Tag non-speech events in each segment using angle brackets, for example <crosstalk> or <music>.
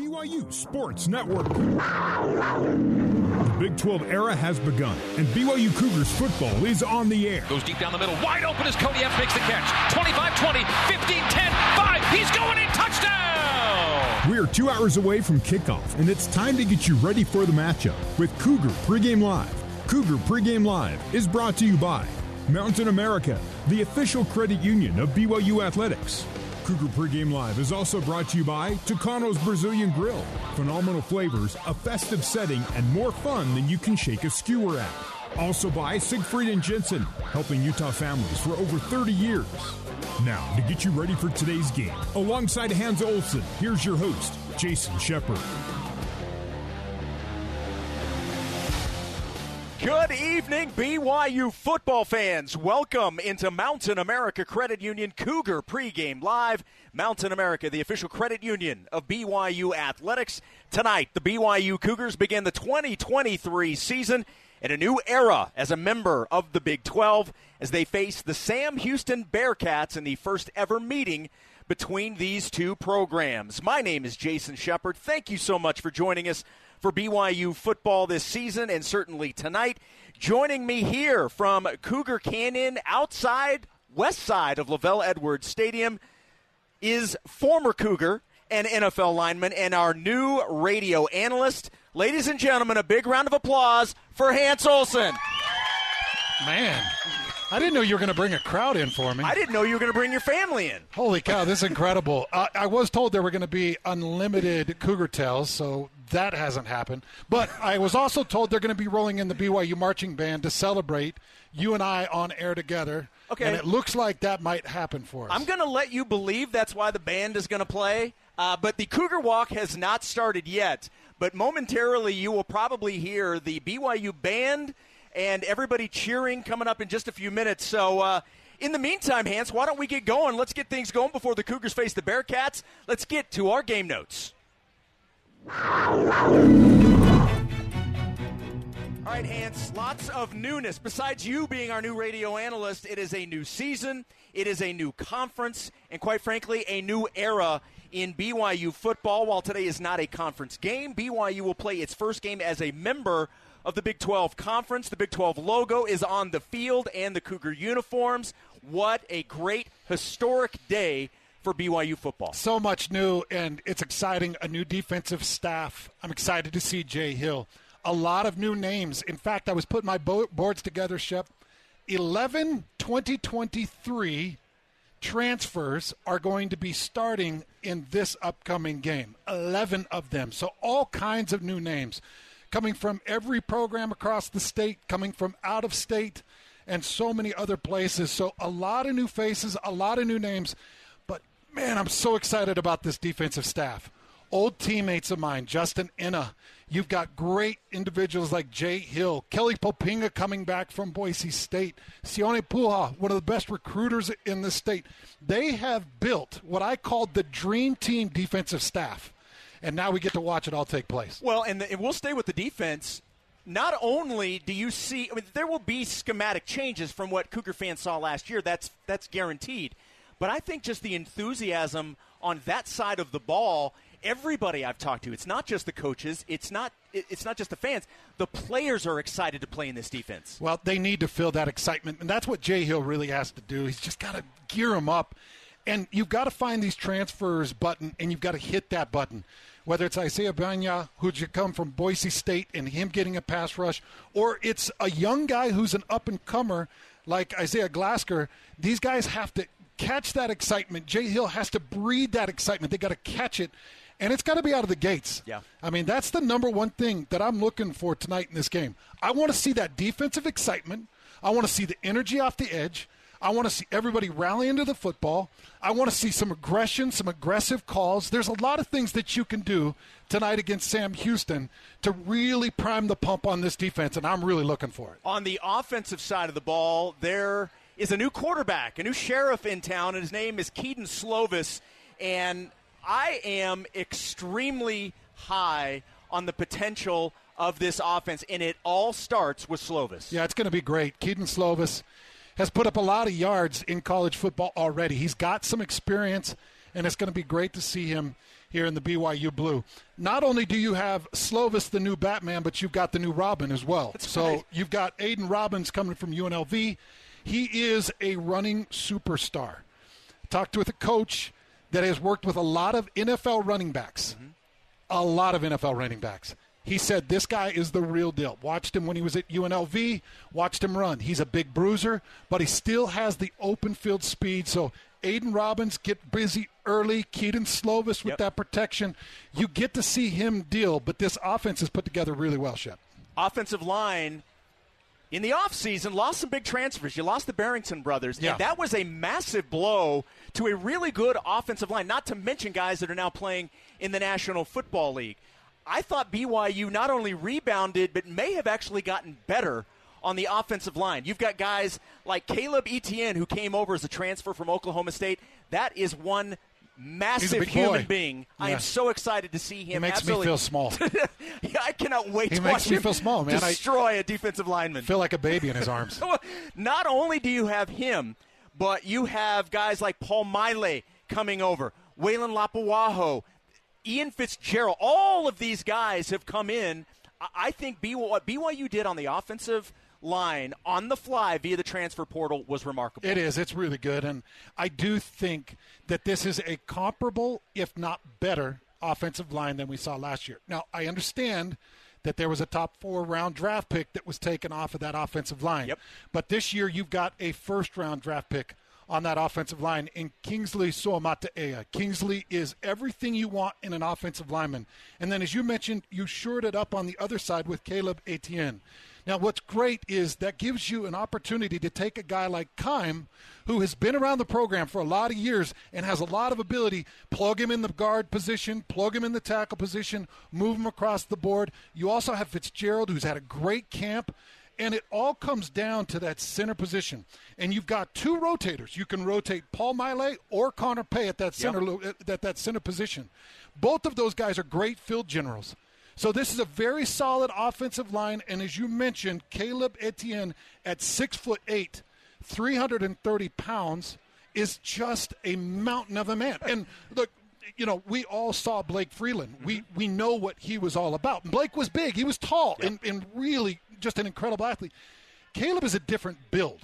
BYU Sports Network. The Big 12 era has begun, and BYU Cougars football is on the air. Goes deep down the middle, wide open as Cody F makes the catch. 25 20, 15 10, 5. He's going in, touchdown! We are two hours away from kickoff, and it's time to get you ready for the matchup with Cougar Pregame Live. Cougar Pregame Live is brought to you by Mountain America, the official credit union of BYU Athletics. Cougar Pregame Live is also brought to you by Tucano's Brazilian Grill. Phenomenal flavors, a festive setting, and more fun than you can shake a skewer at. Also by Siegfried and Jensen, helping Utah families for over 30 years. Now, to get you ready for today's game, alongside Hans Olsen, here's your host, Jason Shepard. Good evening, BYU football fans. Welcome into Mountain America Credit Union Cougar pregame live. Mountain America, the official credit union of BYU athletics. Tonight, the BYU Cougars begin the 2023 season in a new era as a member of the Big 12 as they face the Sam Houston Bearkats in the first ever meeting between these two programs. My name is Jason Shepard. Thank you so much for joining us for BYU football this season and certainly tonight. Joining me here from Cougar Canyon, outside west side of LaVell Edwards Stadium, is former Cougar and NFL lineman and our new radio analyst. Ladies and gentlemen, a big round of applause for Hans Olsen. Man, I didn't know you were going to bring a crowd in for me. I didn't know you were going to bring your family in. Holy cow, this is incredible. <laughs> uh, I was told there were going to be unlimited Cougar Tails, so that hasn't happened. But I was also told they're going to be rolling in the BYU marching band to celebrate you and I on air together. Okay. And it looks like that might happen for us. I'm going to let you believe that's why the band is going to play. Uh, but the Cougar Walk has not started yet. But momentarily, you will probably hear the BYU band and everybody cheering coming up in just a few minutes. So, uh, in the meantime, Hans, why don't we get going? Let's get things going before the Cougars face the Bearkats. Let's get to our game notes. All right, Hans, lots of newness. Besides you being our new radio analyst, it is a new season, it is a new conference, and quite frankly, a new era in BYU football. While today is not a conference game, BYU will play its first game as a member of the Big 12 Conference. The Big 12 logo is on the field and the Cougar uniforms. What a great historic day for BYU football. So much new, and it's exciting. A new defensive staff. I'm excited to see Jay Hill. A lot of new names. In fact, I was putting my bo- boards together, Shep. 11 2023 transfers are going to be starting in this upcoming game. 11 of them. So, all kinds of new names coming from every program across the state, coming from out of state, and so many other places. So, a lot of new faces, a lot of new names. Man, I'm so excited about this defensive staff. Old teammates of mine, Justin Ena. You've got great individuals like Jay Hill, Kelly Poppinga coming back from Boise State, Sione Po'uha, one of the best recruiters in the state. They have built what I call the dream team defensive staff. And now we get to watch it all take place. Well, and, the, and we'll stay with the defense. Not only do you see, I mean, there will be schematic changes from what Cougar fans saw last year. That's that's guaranteed. But I think just the enthusiasm on that side of the ball everybody I've talked to. It's not just the coaches. It's not. It's not just the fans. The players are excited to play in this defense. Well, they need to feel that excitement, and that's what Jay Hill really has to do. He's just got to gear them up, and you've got to find these transfers button, and you've got to hit that button. Whether it's Isaiah Bagnah, who's come from Boise State, and him getting a pass rush, or it's a young guy who's an up and comer like Isaiah Glasker. These guys have to catch that excitement. Jay Hill has to breed that excitement. They got to catch it and it's got to be out of the gates. Yeah. I mean, that's the number one thing that I'm looking for tonight in this game. I want to see that defensive excitement. I want to see the energy off the edge. I want to see everybody rally into the football. I want to see some aggression, some aggressive calls. There's a lot of things that you can do tonight against Sam Houston to really prime the pump on this defense, and I'm really looking for it. On the offensive side of the ball, there is a new quarterback, a new sheriff in town, and his name is Kedon Slovis. And I am extremely high on the potential of this offense, and it all starts with Slovis. Yeah, it's going to be great. Kedon Slovis has put up a lot of yards in college football already. He's got some experience, and it's going to be great to see him here in the BYU blue. Not only do you have Slovis, the new Batman, but you've got the new Robin as well. That's so right. you've got Aidan Robbins coming from UNLV. He is a running superstar. Talked with a coach that has worked with a lot of NFL running backs. Mm-hmm. A lot of NFL running backs. He said this guy is the real deal. Watched him when he was at UNLV, watched him run. He's a big bruiser, but he still has the open field speed. So Aidan Robbins get busy early. Kedon Slovis with Yep. that protection. You get to see him deal, but this offense is put together really well, Shep. offensive line in the offseason lost some big transfers. You lost the Barrington brothers, Yeah. and that was a massive blow to a really good offensive line, not to mention guys that are now playing in the National Football League. I thought BYU not only rebounded, but may have actually gotten better on the offensive line. You've got guys like Caleb Etienne, who came over as a transfer from Oklahoma State. That is one massive human boy. being. I am so excited to see him. He makes absolutely- me feel small. <laughs> yeah, I cannot wait He to makes watch me him feel small, man. I- destroy a defensive lineman. Feel like a baby in his <laughs> arms. Not only do you have him, but you have guys like Paul Maile coming over, Weylin Lapuaho, Ian Fitzgerald. All of these guys have come in. I- I think BYU, what BYU did on the offensive line on the fly via the transfer portal was remarkable. It is. It's really good. And I do think that this is a comparable, if not better, offensive line than we saw last year. Now, I understand that there was a top four round draft pick that was taken off of that offensive line. Yep. But this year, you've got a first round draft pick on that offensive line in Kingsley Suamataia. Kingsley is everything you want in an offensive lineman. And then, as you mentioned, you shored it up on the other side with Caleb Etienne. Now, what's great is that gives you an opportunity to take a guy like Kime, who has been around the program for a lot of years and has a lot of ability, plug him in the guard position, plug him in the tackle position, move him across the board. You also have Fitzgerald, who's had a great camp. And it all comes down to that center position. And you've got two rotators. You can rotate Paul Maile or Connor Pay at that center lo- at that center position. Both of those guys are great field generals. So this is a very solid offensive line, and as you mentioned, Caleb Etienne at six foot eight, 330 pounds, is just a mountain of a man. And look, you know, we all saw Blake Freeland. We mm-hmm. we know what he was all about. Blake was big, he was tall, and, and really just an incredible athlete. Caleb is a different build.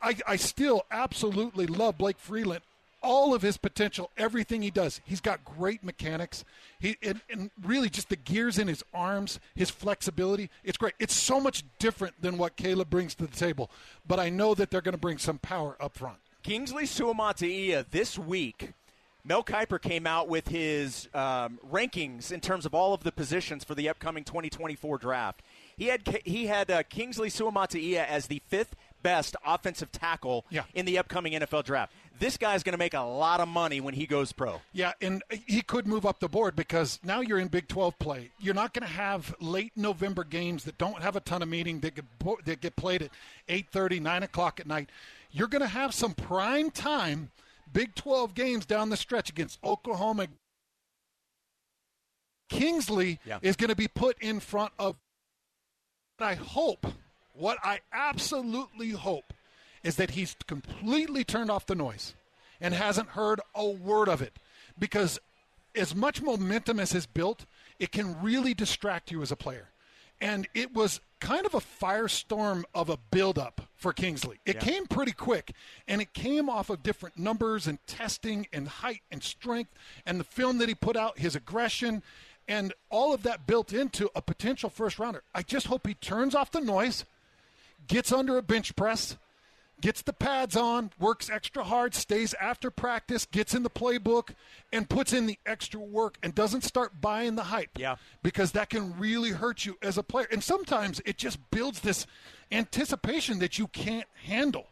I, I still absolutely love Blake Freeland. All of his potential, everything he does. He's got great mechanics. He and, and really just the gears in his arms, his flexibility. It's great. It's so much different than what Caleb brings to the table. But I know that they're going to bring some power up front. Kingsley Suamataia this week. Mel Kiper came out with his um, rankings in terms of all of the positions for the upcoming 2024 draft. He had he had uh, Kingsley Suamataia as the fifth best offensive tackle Yeah. in the upcoming NFL draft. This guy's going to make a lot of money when he goes pro. Yeah, and he could move up the board because now you're in Big 12 play. You're not going to have late November games that don't have a ton of meeting that get, that get played at 8:30, 9 o'clock at night. You're going to have some prime time Big 12 games down the stretch against Oklahoma. Kingsley Yeah. is going to be put in front of. I hope, what I absolutely hope, is that he's completely turned off the noise and hasn't heard a word of it. Because as much momentum as is built, it can really distract you as a player. And it was kind of a firestorm of a buildup for Kingsley. It came pretty quick, and it came off of different numbers and testing and height and strength and the film that he put out, his aggression, and all of that built into a potential first rounder. I just hope he turns off the noise, gets under a bench press, gets the pads on, works extra hard, stays after practice, gets in the playbook, and puts in the extra work and doesn't start buying the hype. Yeah. Because that can really hurt you as a player. And sometimes it just builds this anticipation that you can't handle.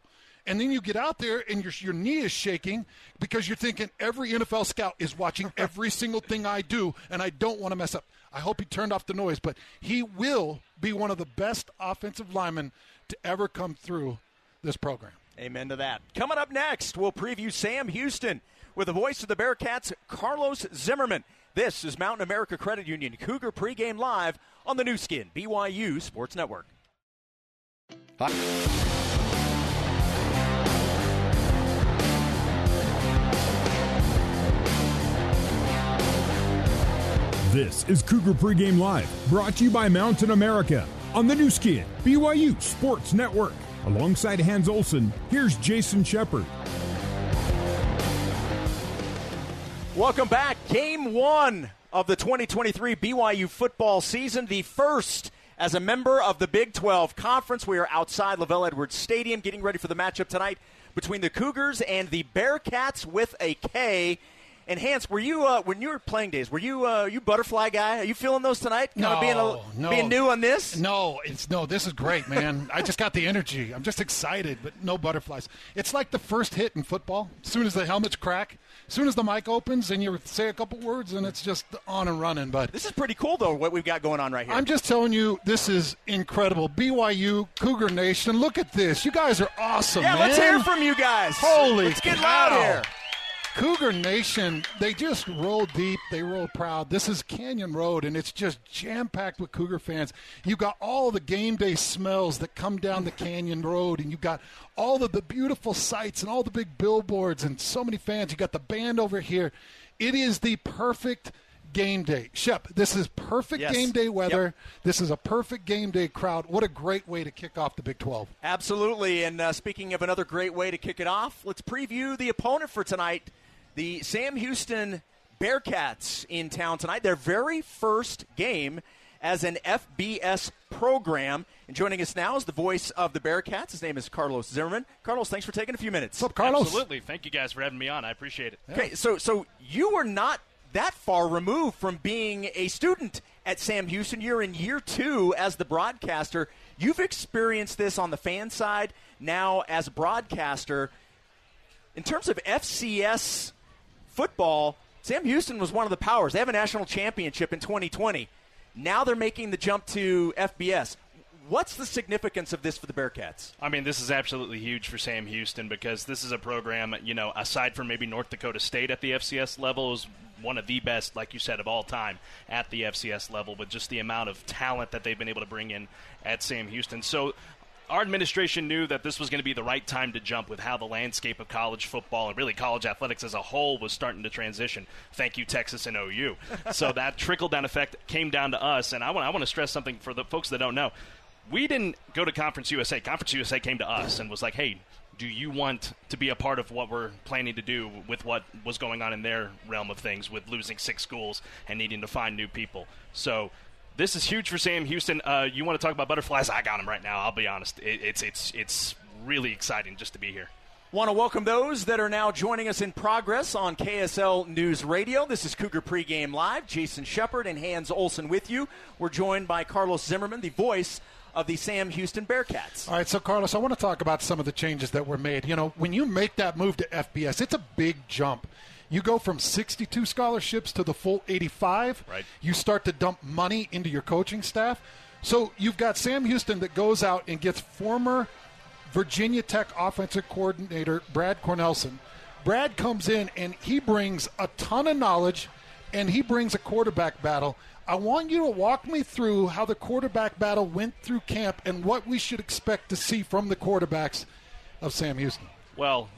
And then you get out there and your, your knee is shaking because you're thinking every NFL scout is watching <laughs> every single thing I do and I don't want to mess up. I hope he turned off the noise, but he will be one of the best offensive linemen to ever come through this program. Amen to that. Coming up next, we'll preview Sam Houston with the voice of the Bearkats, Carlos Zimmerman. This is Mountain America Credit Union Cougar pregame live on the Nu Skin, BYU Sports Network. This is Cougar Pregame Live, brought to you by Mountain America on the Nu Skin, BYU Sports Network. Alongside Hans Olsen, here's Jason Shepard. Welcome back. Game one of the 2023 BYU football season, the first as a member of the Big 12 Conference. We are outside LaVell Edwards Stadium getting ready for the matchup tonight between the Cougars and the Bearkats with a K. And Hans, were you uh, when you were playing days? Were you uh, you butterfly guy? Are you feeling those tonight? Kind no, of being a, no, being new on this? No, it's no. This is great, man. <laughs> I just got the energy. I'm just excited, but no butterflies. It's like the first hit in football. As soon as the helmets crack, as soon as the mic opens, and you say a couple words, and it's just on and running. But this is pretty cool, though. What we've got going on right here. I'm just telling you, this is incredible. BYU Cougar Nation, look at this. You guys are awesome. Yeah, man. let's hear from you guys. Holy, let's get loud here. Cougar Nation, they just roll deep, they roll proud. This is Canyon Road, and it's just jam packed with Cougar fans. You've got all the game day smells that come down the Canyon Road, and you've got all of the beautiful sights and all the big billboards, and so many fans. You've got the band over here. It is the perfect game day. Shep, this is perfect Yes. game day weather. Yep. This is a perfect game day crowd. What a great way to kick off the Big 12. Absolutely. And uh, speaking of another great way to kick it off, let's preview the opponent for tonight the Sam Houston Bearkats in town tonight. Their very first game as an FBS program. And joining us now is the voice of the Bearkats. His name is Carlos Zimmerman. Carlos, thanks for taking a few minutes. What's up, Carlos? Absolutely. Thank you guys for having me on. I appreciate it. Okay, so so you were not that far removed from being a student at Sam Houston. You're in year two as the broadcaster. You've experienced this on the fan side now as a broadcaster. In terms of FCS football, Sam Houston was one of the powers. They have a national championship in 2020. Now they're making the jump to FBS. What's the significance of this for the Bearkats? I mean, this is absolutely huge for Sam Houston because this is a program, you know, aside from maybe North Dakota State at the FCS level, is one of the best, like you said, of all time at the FCS level with just the amount of talent that they've been able to bring in at Sam Houston. So our administration knew that this was going to be the right time to jump with how the landscape of college football and really college athletics as a whole was starting to transition. Thank you, Texas and OU. so <laughs> that trickle down effect came down to us. And I want, I want to stress something for the folks that don't know. We didn't go to Conference USA. Conference USA came to us and was like, hey, do you want to be a part of what we're planning to do with what was going on in their realm of things with losing six schools and needing to find new people? So this is huge for Sam Houston. Uh, you want to talk about butterflies? I got them right now. I'll be honest. It, it's it's it's really exciting just to be here. Want to welcome those that are now joining us in progress on KSL News Radio. This is Cougar Pregame Live. Jason Shepard and Hans Olsen with you. We're joined by Carlos Zimmerman, the voice of the Sam Houston Bearkats. All right, so Carlos, I want to talk about some of the changes that were made. You know, when you make that move to FBS, it's a big jump. You go from 62 scholarships to the full 85. Right. You start to dump money into your coaching staff. So you've got Sam Houston that goes out and gets former Virginia Tech offensive coordinator Brad Cornelsen. Brad comes in and he brings a ton of knowledge and he brings a quarterback battle. I want you to walk me through how the quarterback battle went through camp and what we should expect to see from the quarterbacks of Sam Houston. Well,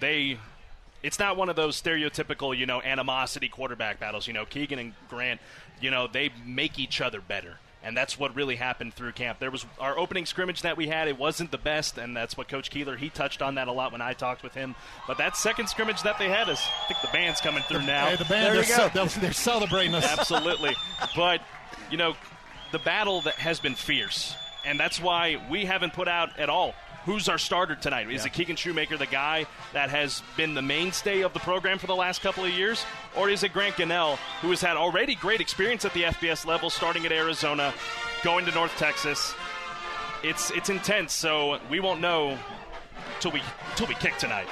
they. It's not one of those stereotypical, you know, animosity quarterback battles. You know, Keegan and Grant, you know, they make each other better. And that's what really happened through camp. There was our opening scrimmage that we had. It wasn't the best, and that's what Coach Keeler he touched on that a lot when I talked with him. But that second scrimmage that they had is, I think the band's coming through now. Hey, the band, There they're, you go. they're, they're celebrating us. Absolutely. but, you know, the battle that has been fierce. And that's why we haven't put out at all who's our starter tonight. Is it Keegan Shoemaker, the guy that has been the mainstay of the program for the last couple of years? Or is it Grant Gunnell, who has had already great experience at the FBS level, starting at Arizona, going to North Texas? It's it's intense, so we won't know till we till we kick tonight.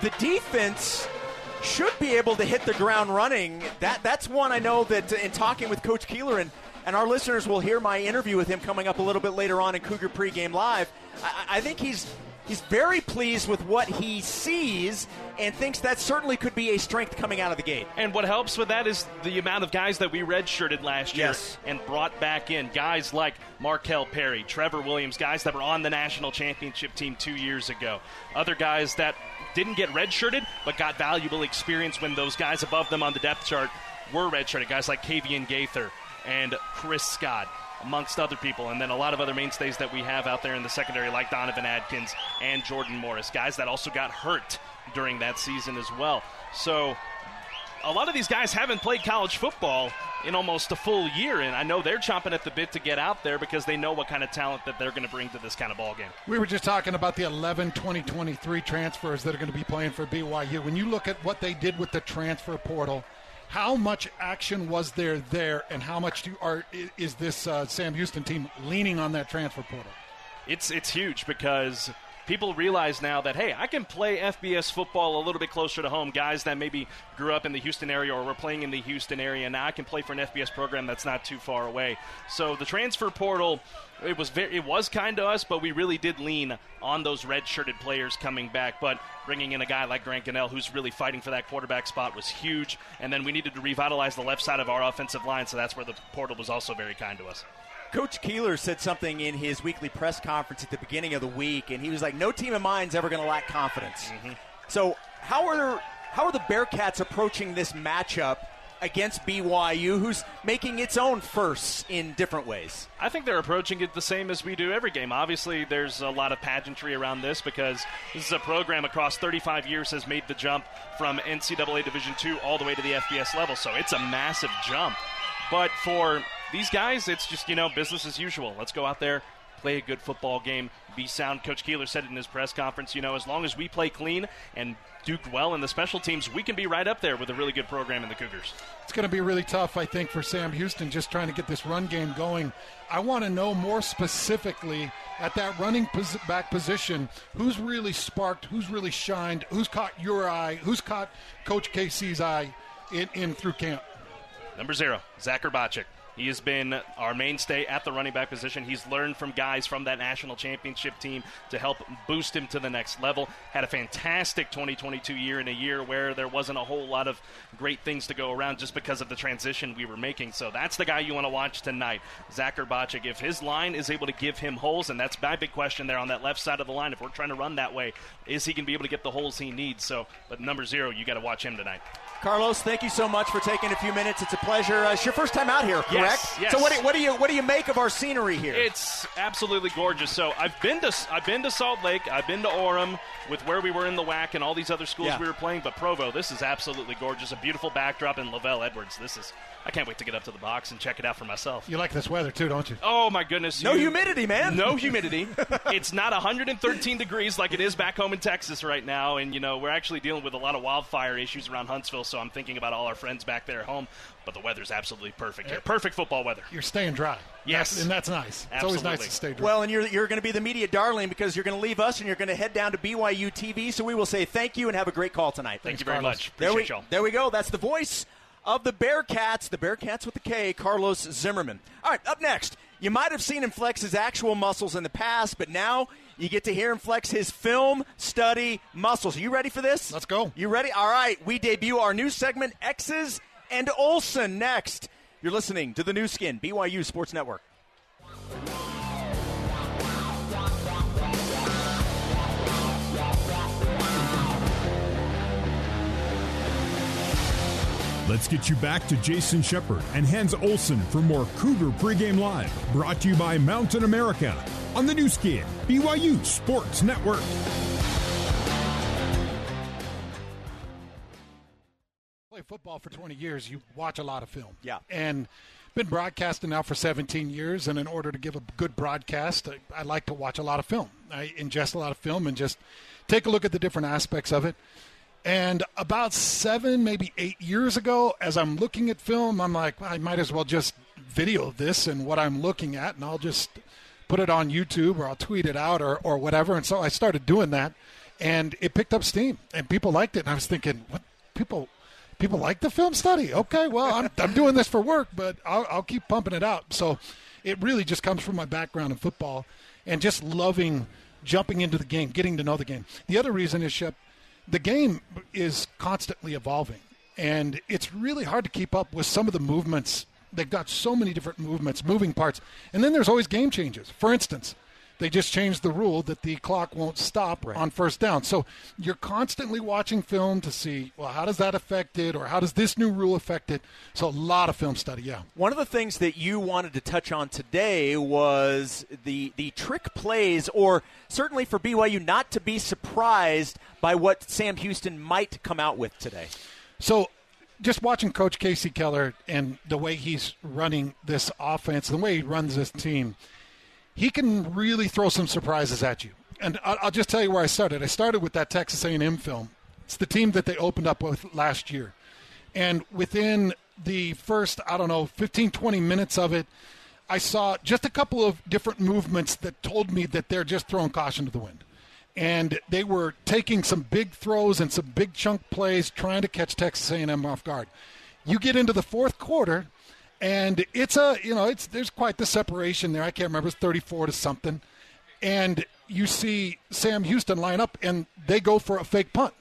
the defense should be able to hit the ground running. That that's one I know that in talking with Coach Keeler and and our listeners will hear my interview with him coming up a little bit later on in Cougar Pregame Live. I, I think he's he's very pleased with what he sees and thinks that certainly could be a strength coming out of the gate. And what helps with that is the amount of guys that we redshirted last year Yes. and brought back in. Guys like Markel Perry, Trevor Williams, guys that were on the national championship team two years ago. Other guys that didn't get redshirted but got valuable experience when those guys above them on the depth chart were redshirted, guys like Kavian Gaither and Chris Scott amongst other people, and then a lot of other mainstays that we have out there in the secondary, like Donovan Adkins and Jordan Morris, guys that also got hurt during that season as well. So a lot of these guys haven't played college football in almost a full year, and I know they're chomping at the bit to get out there because they know what kind of talent that they're going to bring to this kind of ball game. We were just talking about the 11 2023 transfers that are going to be playing for BYU. When you look at what they did with the transfer portal, how much action was there there, and how much do, are, is this uh, Sam Houston team leaning on that transfer portal? It's it's huge because people realize now that hey, I can play FBS football a little bit closer to home. Guys that maybe grew up in the Houston area or were playing in the Houston area, now I can play for an FBS program that's not too far away. So the transfer portal, it was very, it was kind to us, but we really did lean on those red-shirted players coming back. But bringing in a guy like Grant Gunnell, who's really fighting for that quarterback spot, was huge. And then we needed to revitalize the left side of our offensive line, so that's where the portal was also very kind to us. Coach Keeler said something in his weekly press conference at the beginning of the week, and he was like, "No team of mine's ever going to lack confidence." Mm-hmm. So, how are how are the Bearkats approaching this matchup against BYU, who's making its own firsts in different ways? I think they're approaching it the same as we do every game. Obviously, there's a lot of pageantry around this because this is a program across 35 years has made the jump from NCAA Division two all the way to the FBS level, so it's a massive jump. But for these guys, it's just, you know, business as usual. Let's go out there, play a good football game, be sound. Coach Keeler said it in his press conference, you know, as long as we play clean and do well in the special teams, we can be right up there with a really good program in the Cougars. It's going to be really tough, I think, for Sam Houston just trying to get this run game going. I want to know more specifically at that running pos- back position who's really sparked, who's really shined, who's caught your eye, who's caught Coach KC's eye in, in through camp. Number zero, Zach Hrbacek. He has been our mainstay at the running back position. He's learned from guys from that national championship team to help boost him to the next level. Had a fantastic 2022 year in a year where there wasn't a whole lot of great things to go around just because of the transition we were making. So that's the guy you want to watch tonight, Zach Hrbacek. If his line is able to give him holes, and that's my big question there on that left side of the line, if we're trying to run that way, is he going to be able to get the holes he needs? So, but number zero, you got to watch him tonight. Carlos, thank you so much for taking a few minutes. It's a pleasure. Uh, it's your first time out here, correct? Yes, yes. So what do, what do you what do you make of our scenery here? It's absolutely gorgeous. So I've been to I've been to Salt Lake, I've been to Orem with where we were in the WAC and all these other schools Yeah. we were playing, but Provo, this is absolutely gorgeous. A beautiful backdrop in LaVell Edwards. This is I can't wait to get up to the box and check it out for myself. You like this weather too, don't you? Oh my goodness! No you- humidity, man. No <laughs> humidity. it's not 113 degrees like it is back home in Texas right now, and you know we're actually dealing with a lot of wildfire issues around Huntsville. So I'm thinking about all our friends back there at home. But the weather's absolutely perfect here. Eh, perfect football weather. You're staying dry. Yes. That's- and that's nice. It's always nice to stay dry. Well, and you're you're going to be the media darling because you're going to leave us and you're going to head down to BYU TV. So we will say thank you and have a great call tonight. Thank you very Carlos. much. There Appreciate we, y'all. there we go. That's the voice of the Bearkats, the Bearkats with the K, Carlos Zimmerman. All right, up next, you might have seen him flex his actual muscles in the past, but now you get to hear him flex his film study muscles. Are you ready for this? Let's go. You ready? All right, we debut our new segment, X's and Olsen, next. You're listening to the Nu Skin, BYU Sports Network. Let's get you back to Jason Shepard and Hans Olsen for more Cougar Pregame Live, brought to you by Mountain America on the Nu Skin, BYU Sports Network. Play football for 20 years, you watch a lot of film. Yeah. And been broadcasting now for 17 years, and in order to give a good broadcast, I, I like to watch a lot of film. I ingest a lot of film and just take a look at the different aspects of it. And about seven, maybe eight years ago, as I'm looking at film, I'm like, I might as well just video this and what I'm looking at, and I'll just put it on YouTube or I'll tweet it out or, or whatever. And so I started doing that, and it picked up steam, and people liked it. And I was thinking, what people people like the film study? Okay, well, I'm, I'm doing this for work, but I'll, I'll keep pumping it out. So it really just comes from my background in football and just loving jumping into the game, getting to know the game. The other reason is, Shep, the game is constantly evolving, and it's really hard to keep up with some of the movements. They've got so many different movements, moving parts, and then there's always game changes. For instance, They just changed the rule that the clock won't stop Right. on first down. So you're constantly watching film to see, well, how does that affect it, or how does this new rule affect it? So a lot of film study, yeah. One of the things that you wanted to touch on today was the the trick plays, or certainly for BYU not to be surprised by what Sam Houston might come out with today. So, just watching Coach K.C. Keeler and the way he's running this offense, the way he runs this team, he can really throw some surprises at you. And I'll just tell you where I started. I started with that Texas A&M film. It's the team that they opened up with last year, and within the first, I don't know, 15, 20 minutes of it, I saw just a couple of different movements that told me that they're just throwing caution to the wind and they were taking some big throws and some big chunk plays trying to catch Texas A&M off guard. You get into the fourth quarter and it's a, you know, it's there's quite the separation there. I can't remember it's 34 to something. And you see Sam Houston line up and they go for a fake punt.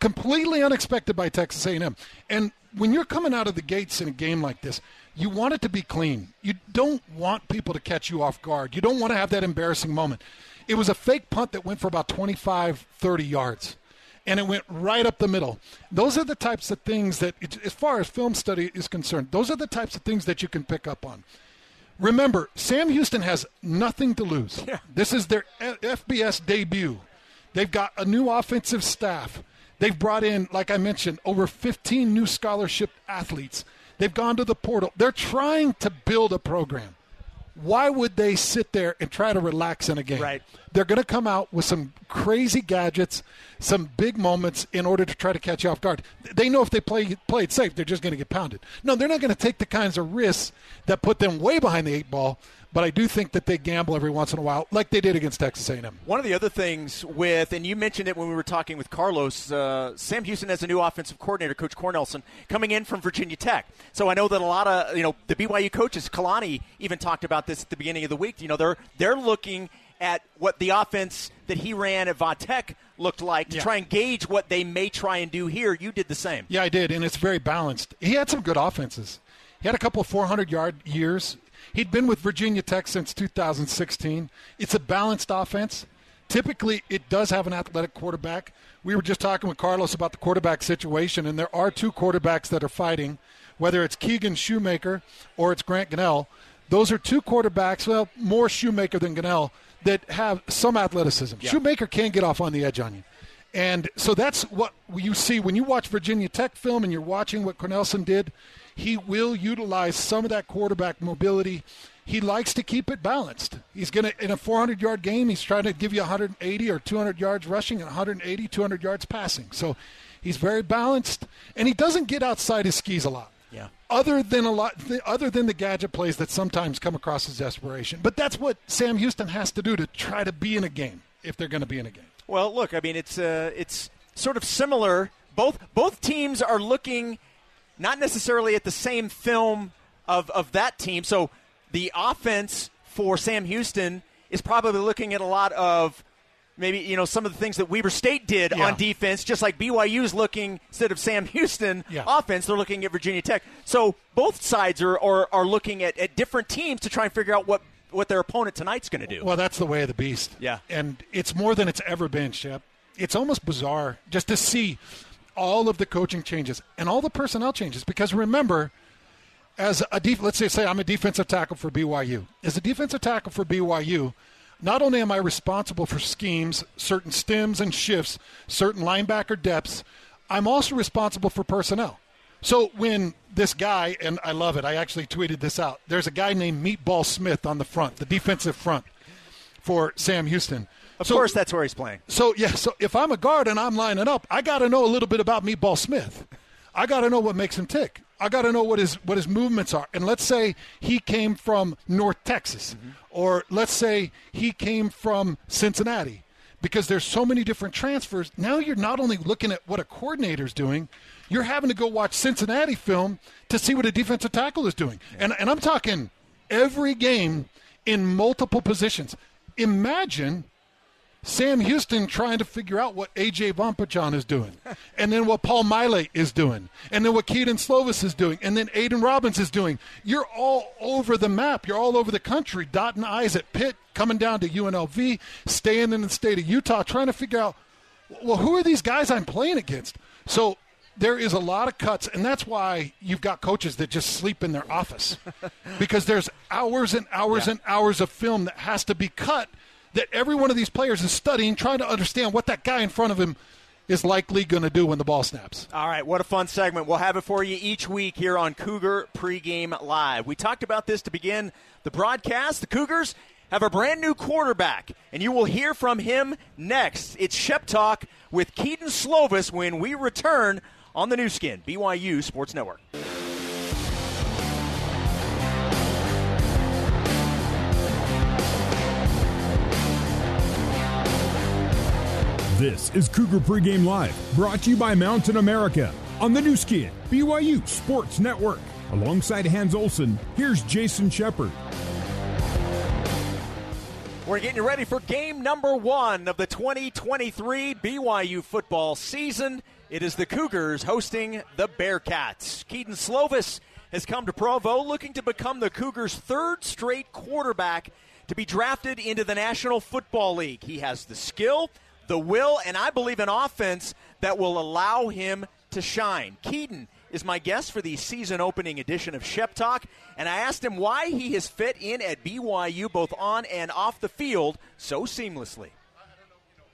Completely unexpected by Texas A&M. And when you're coming out of the gates in a game like this, you want it to be clean. You don't want people to catch you off guard. You don't want to have that embarrassing moment. It was a fake punt that went for about 25, 30 yards, and it went right up the middle. Those are the types of things that, as far as film study is concerned, those are the types of things that you can pick up on. Remember, Sam Houston has nothing to lose. This is their FBS debut. They've got a new offensive staff. They've brought in, like I mentioned, over 15 new scholarship athletes. They've gone to the portal. They're trying to build a program. Why would they sit there and try to relax in a game? Right. They're going to come out with some crazy gadgets, some big moments in order to try to catch you off guard. They know if they play play it safe, they're just going to get pounded. No, they're not going to take the kinds of risks that put them way behind the eight ball. But I do think that they gamble every once in a while, like they did against Texas A&M. One of the other things with, and you mentioned it when we were talking with Carlos, uh, Sam Houston has a new offensive coordinator, Coach Cornelsen, coming in from Virginia Tech. So I know that a lot of you know the BYU coaches, Kalani even talked about this at the beginning of the week. You know they're they're looking at what the offense that he ran at Va Tech looked like to Yeah. try and gauge what they may try and do here. You did the same. Yeah, I did, and it's very balanced. He had some good offenses. He had a couple of 400 yard years. He'd been with Virginia Tech since 2016. It's a balanced offense. Typically, it does have an athletic quarterback. We were just talking with Carlos about the quarterback situation, and there are two quarterbacks that are fighting, whether it's Keegan Shoemaker or it's Grant Gunnell. Those are two quarterbacks, well, more Shoemaker than Gunnell, that have some athleticism. Shoemaker can get off on the edge on you. And so that's what you see when you watch Virginia Tech film and you're watching what Cornelsen did. He will utilize some of that quarterback mobility. He likes to keep it balanced. He's going to, in a 400 yard game, he's trying to give you 180 or 200 yards rushing and 180, 200 yards passing. So he's very balanced and he doesn't get outside his skis a lot. Yeah. Other than a lot, other than the gadget plays that sometimes come across as desperation, but that's what Sam Houston has to do to try to be in a game if they're going to be in a game. Well, look, I mean, it's uh, it's sort of similar. Both both teams are looking not necessarily at the same film of of that team. So the offense for Sam Houston is probably looking at a lot of maybe you know some of the things that Weber State did Yeah. on defense, just like BYU's looking instead of Sam <laughs> Houston Yeah. offense, they're looking at Virginia Tech. So both sides are are, are looking at, at different teams to try and figure out what what their opponent tonight's going to do. Well, that's the way of the beast. Yeah. And it's more than it's ever been, Shep. It's almost bizarre just to see all of the coaching changes and all the personnel changes. Because remember, as a def- let's say, say I'm a defensive tackle for BYU. As a defensive tackle for BYU, not only am I responsible for schemes, certain stems and shifts, certain linebacker depths, I'm also responsible for personnel. So when this guy, and I love it, I actually tweeted this out. There's a guy named Meatball Smith on the front, the defensive front for Sam Houston. Of So- course, that's where he's playing. so yeah, so if I'm a guard and I'm lining up, I got to know a little bit about Meatball Smith. I got to know what makes him tick. I got to know what his what his movements are. And let's say he came from North Texas, mm-hmm. or let's say he came from Cincinnati, because there's so many different transfers. Now you're not only looking at what a coordinator's doing, you're having to go watch Cincinnati film to see what a defensive tackle is doing. And and I'm talking every game in multiple positions. Imagine Sam Houston trying to figure out what AJ Vongphachanh is doing, and then what Paul Maile is doing, and then what Kedon Slovis is doing, and then Aidan Robbins is doing. You're all over the map. You're all over the country, dotting I's at Pitt, coming down to UNLV, staying in the state of Utah, trying to figure out, well, who are these guys I'm playing against? So there is a lot of cuts, and that's why you've got coaches that just sleep in their office because there's hours and hours yeah. and hours of film that has to be cut that every one of these players is studying, trying to understand what that guy in front of him is likely going to do when the ball snaps. All right, what a fun segment. We'll have it for you each week here on Cougar Pregame Live. We talked about this to begin the broadcast. The Cougars have a brand new quarterback, and you will hear from him next. It's Shep Talk with Kedon Slovis when we return on the Nu Skin, BYU Sports Network. This is Cougar Pregame Live, brought to you by Mountain America on the Nu Skin, BYU Sports Network. Alongside Hans Olsen, here's Jason Shepard. We're getting ready for game number one of the 2023 BYU football season. It is the Cougars hosting the Bearkats. Kedon Slovis has come to Provo looking to become the Cougars' third straight quarterback to be drafted into the National Football League. He has the skill, the will, and I believe an offense that will allow him to shine. Kedon is my guest for the season opening edition of Shep Talk, and I asked him why he has fit in at BYU both on and off the field so seamlessly.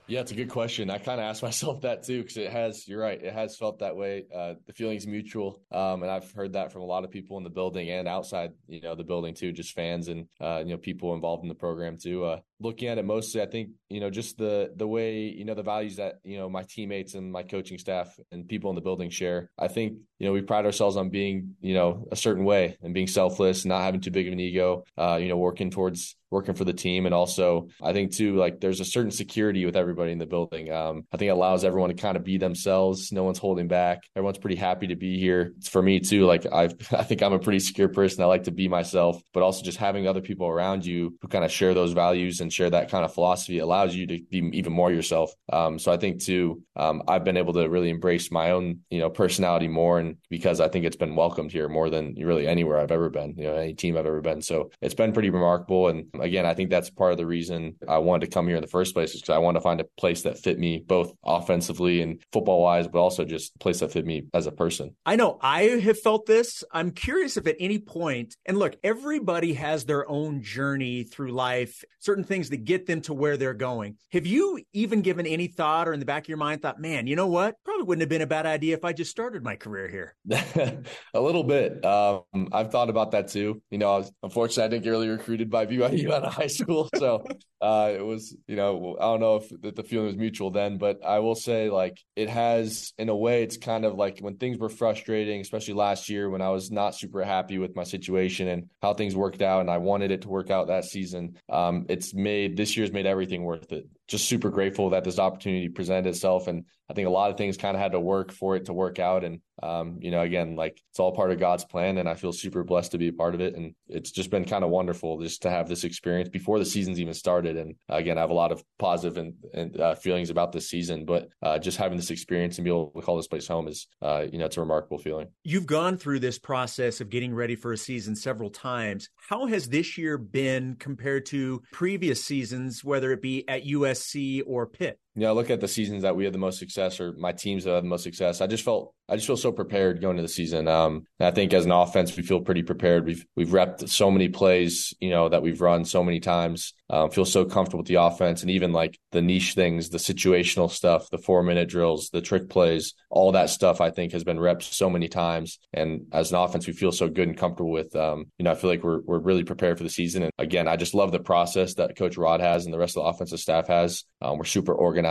Yeah, it's a good question. I kind of asked <laughs> myself that too because it has. You're right. It has felt that way. Uh, the feeling's mutual, um, and I've heard that from a lot of people in the building and outside, you know, the building too, just fans and uh, you know people involved in the program too. Uh, looking at it mostly, I think you know just the the way you know the values that you know my teammates and my coaching staff and people in the building share. I think you know we pride ourselves on being you know a certain way and being selfless, not having too big of an ego. Uh, you know, working towards working for the team, and also I think too like there's a certain security with everybody in the building. Um, I think it allows everyone to kind of be themselves. No one's holding back. Everyone's pretty happy to be here. It's for me too. Like I <laughs> I think I'm a pretty secure person. I like to be myself, but also just having other people around you who kind of share those values and share that kind of philosophy allows you to be even more yourself. Um, so I think too, um, I've been able to really embrace my own, you know, personality more, and because I think it's been welcomed here more than really anywhere I've ever been, you know, any team I've ever been. So it's been pretty remarkable. And again, I think that's part of the reason I wanted to come here in the first place is because I wanted to find a place that fit me both offensively and football wise, but also just a place that fit me as a person. I know I have felt this. I'm curious if at any point, and look, everybody has their own journey through life, certain things that get them to where they're going. Have you even given any thought or in the back of your mind thought, man, you know what? Probably wouldn't have been a bad idea if I just started my career here. <laughs> a little bit. Um, I've thought about that too. You know, I was, unfortunately, I didn't get really recruited by <laughs> BYU out of high school. So uh, it was, you know, I don't know if the, the feeling was mutual then, but I will say, like, it has, in a way, it's kind of like when things were frustrating, especially last year when I was not super happy with my situation and how things worked out, and I wanted it to work out that season. Um, it's made this year's made everything worth it. Just super grateful that this opportunity presented itself, and I think a lot of things kind of had to work for it to work out. And um, you know, again, like it's all part of God's plan, and I feel super blessed to be a part of it. And it's just been kind of wonderful just to have this experience before the season's even started. And again, I have a lot of positive and, and uh, feelings about this season, but uh, just having this experience and be able to call this place home is, uh, you know, it's a remarkable feeling. You've gone through this process of getting ready for a season several times. How has this year been compared to previous seasons, whether it be at USC or Pitt? You know, I look at the seasons that we had the most success or my teams that had the most success. I just felt I just feel so prepared going into the season. Um, I think as an offense, we feel pretty prepared. We've we've repped so many plays, you know, that we've run so many times. Um, feel so comfortable with the offense and even like the niche things, the situational stuff, the four minute drills, the trick plays, all that stuff. I think has been repped so many times. And as an offense, we feel so good and comfortable with. Um, you know, I feel like we're we're really prepared for the season. And again, I just love the process that Coach Rod has and the rest of the offensive staff has. Um, we're super organized,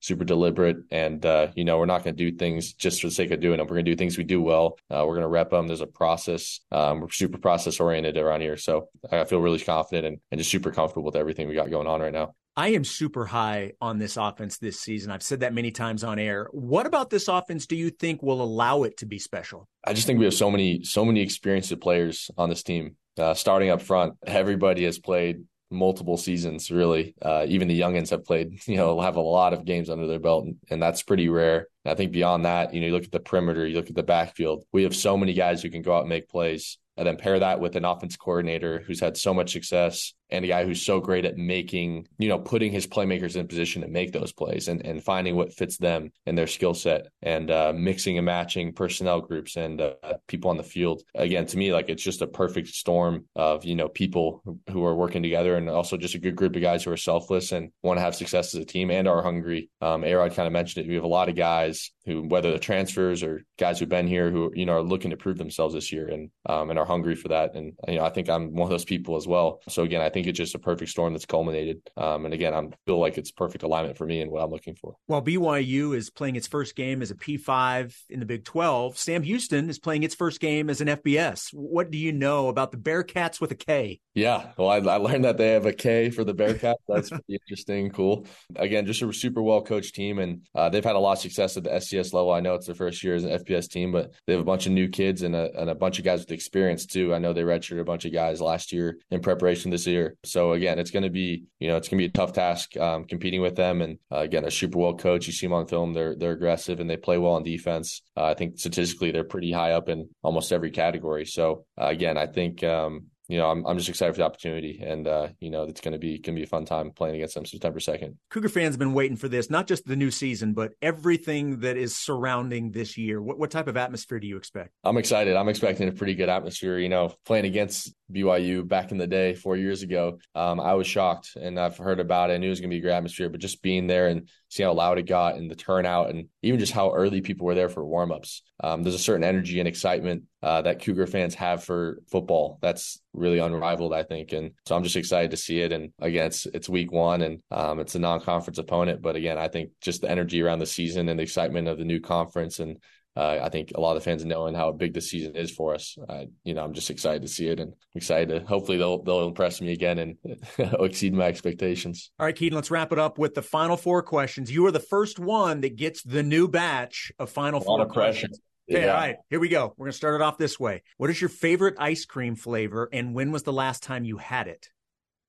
super deliberate, and uh, you know, we're not going to do things just for the sake of doing them. We're going to do things we do well. Uh, we're going to rep them. There's a process. Um, we're super process oriented around here. So I feel really confident and, and just super comfortable with everything we got going on right now. I am super high on this offense this season. I've said that many times on air. What about this offense do you think will allow it to be special? I just think we have so many, so many experienced players on this team. Uh, starting up front, everybody has played multiple seasons. Really, uh, even the youngins have played. <laughs> You know, have a lot of games under their belt, and, and that's pretty rare. And I think beyond that, you know, you look at the perimeter, you look at the backfield. We have so many guys who can go out and make plays and then pair that with an offense coordinator who's had so much success and a guy who's so great at making, you know, putting his playmakers in position to make those plays and, and finding what fits them and their skill set and uh, mixing and matching personnel groups and uh, people on the field. Again, to me, like it's just a perfect storm of, you know, people who are working together and also just a good group of guys who are selfless and want to have success as a team and are hungry. Um, Arod kind of mentioned it. We have a lot of guys who, whether the transfers or guys who've been here who, you know, are looking to prove themselves this year and, um, and are hungry for that. And, you know, I think I'm one of those people as well. So again, I think it's just a perfect storm that's culminated. Um, and again, I feel like it's perfect alignment for me and what I'm looking for. While BYU is playing its first game as a P5 in the Big 12, Sam Houston is playing its first game as an FBS. What do you know about the Bearkats with a K? Yeah, well, I, I learned that they have a K for the Bearkats. <laughs> That's pretty interesting, cool. Again, just a super well coached team, and uh, they've had a lot of success at the FCS level. I know it's their first year as an FBS team, but they have a bunch of new kids and a, and a bunch of guys with experience too. I know they redshirted a bunch of guys last year in preparation this year. So again, it's going to be you know it's going to be a tough task um, competing with them. And uh, again, a super well coach. You see them on film; they're they're aggressive and they play well on defense. Uh, I think statistically they're pretty high up in almost every category. So uh, again, I think um, you know, I'm I'm just excited for the opportunity, and uh, you know, it's going to be going to be a fun time playing against them September second. Cougar fans have been waiting for this, not just the new season, but everything that is surrounding this year. What what type of atmosphere do you expect? I'm excited. I'm expecting a pretty good atmosphere. You know, playing against BYU back in the day, four years ago, um, I was shocked, and I've heard about it. I knew it was going to be a great atmosphere, but just being there and seeing how loud it got, and the turnout, and even just how early people were there for warmups. Um, there's a certain energy and excitement uh, that Cougar fans have for football. That's really unrivaled, I think. And so I'm just excited to see it. And again, it's, it's week one and um, it's a non conference opponent. But again, I think just the energy around the season and the excitement of the new conference and uh, I think a lot of fans knowing how big the season is for us. Uh, you know, I'm just excited to see it and excited to hopefully they'll they'll impress me again and <laughs> exceed my expectations. All right, Kedon, let's wrap it up with the final four questions. You are the first one that gets the new batch of final four questions. Okay, yeah. all right, here we go. We're gonna start it off this way. What is your favorite ice cream flavor, and when was the last time you had it?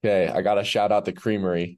Okay, I gotta shout out the Creamery,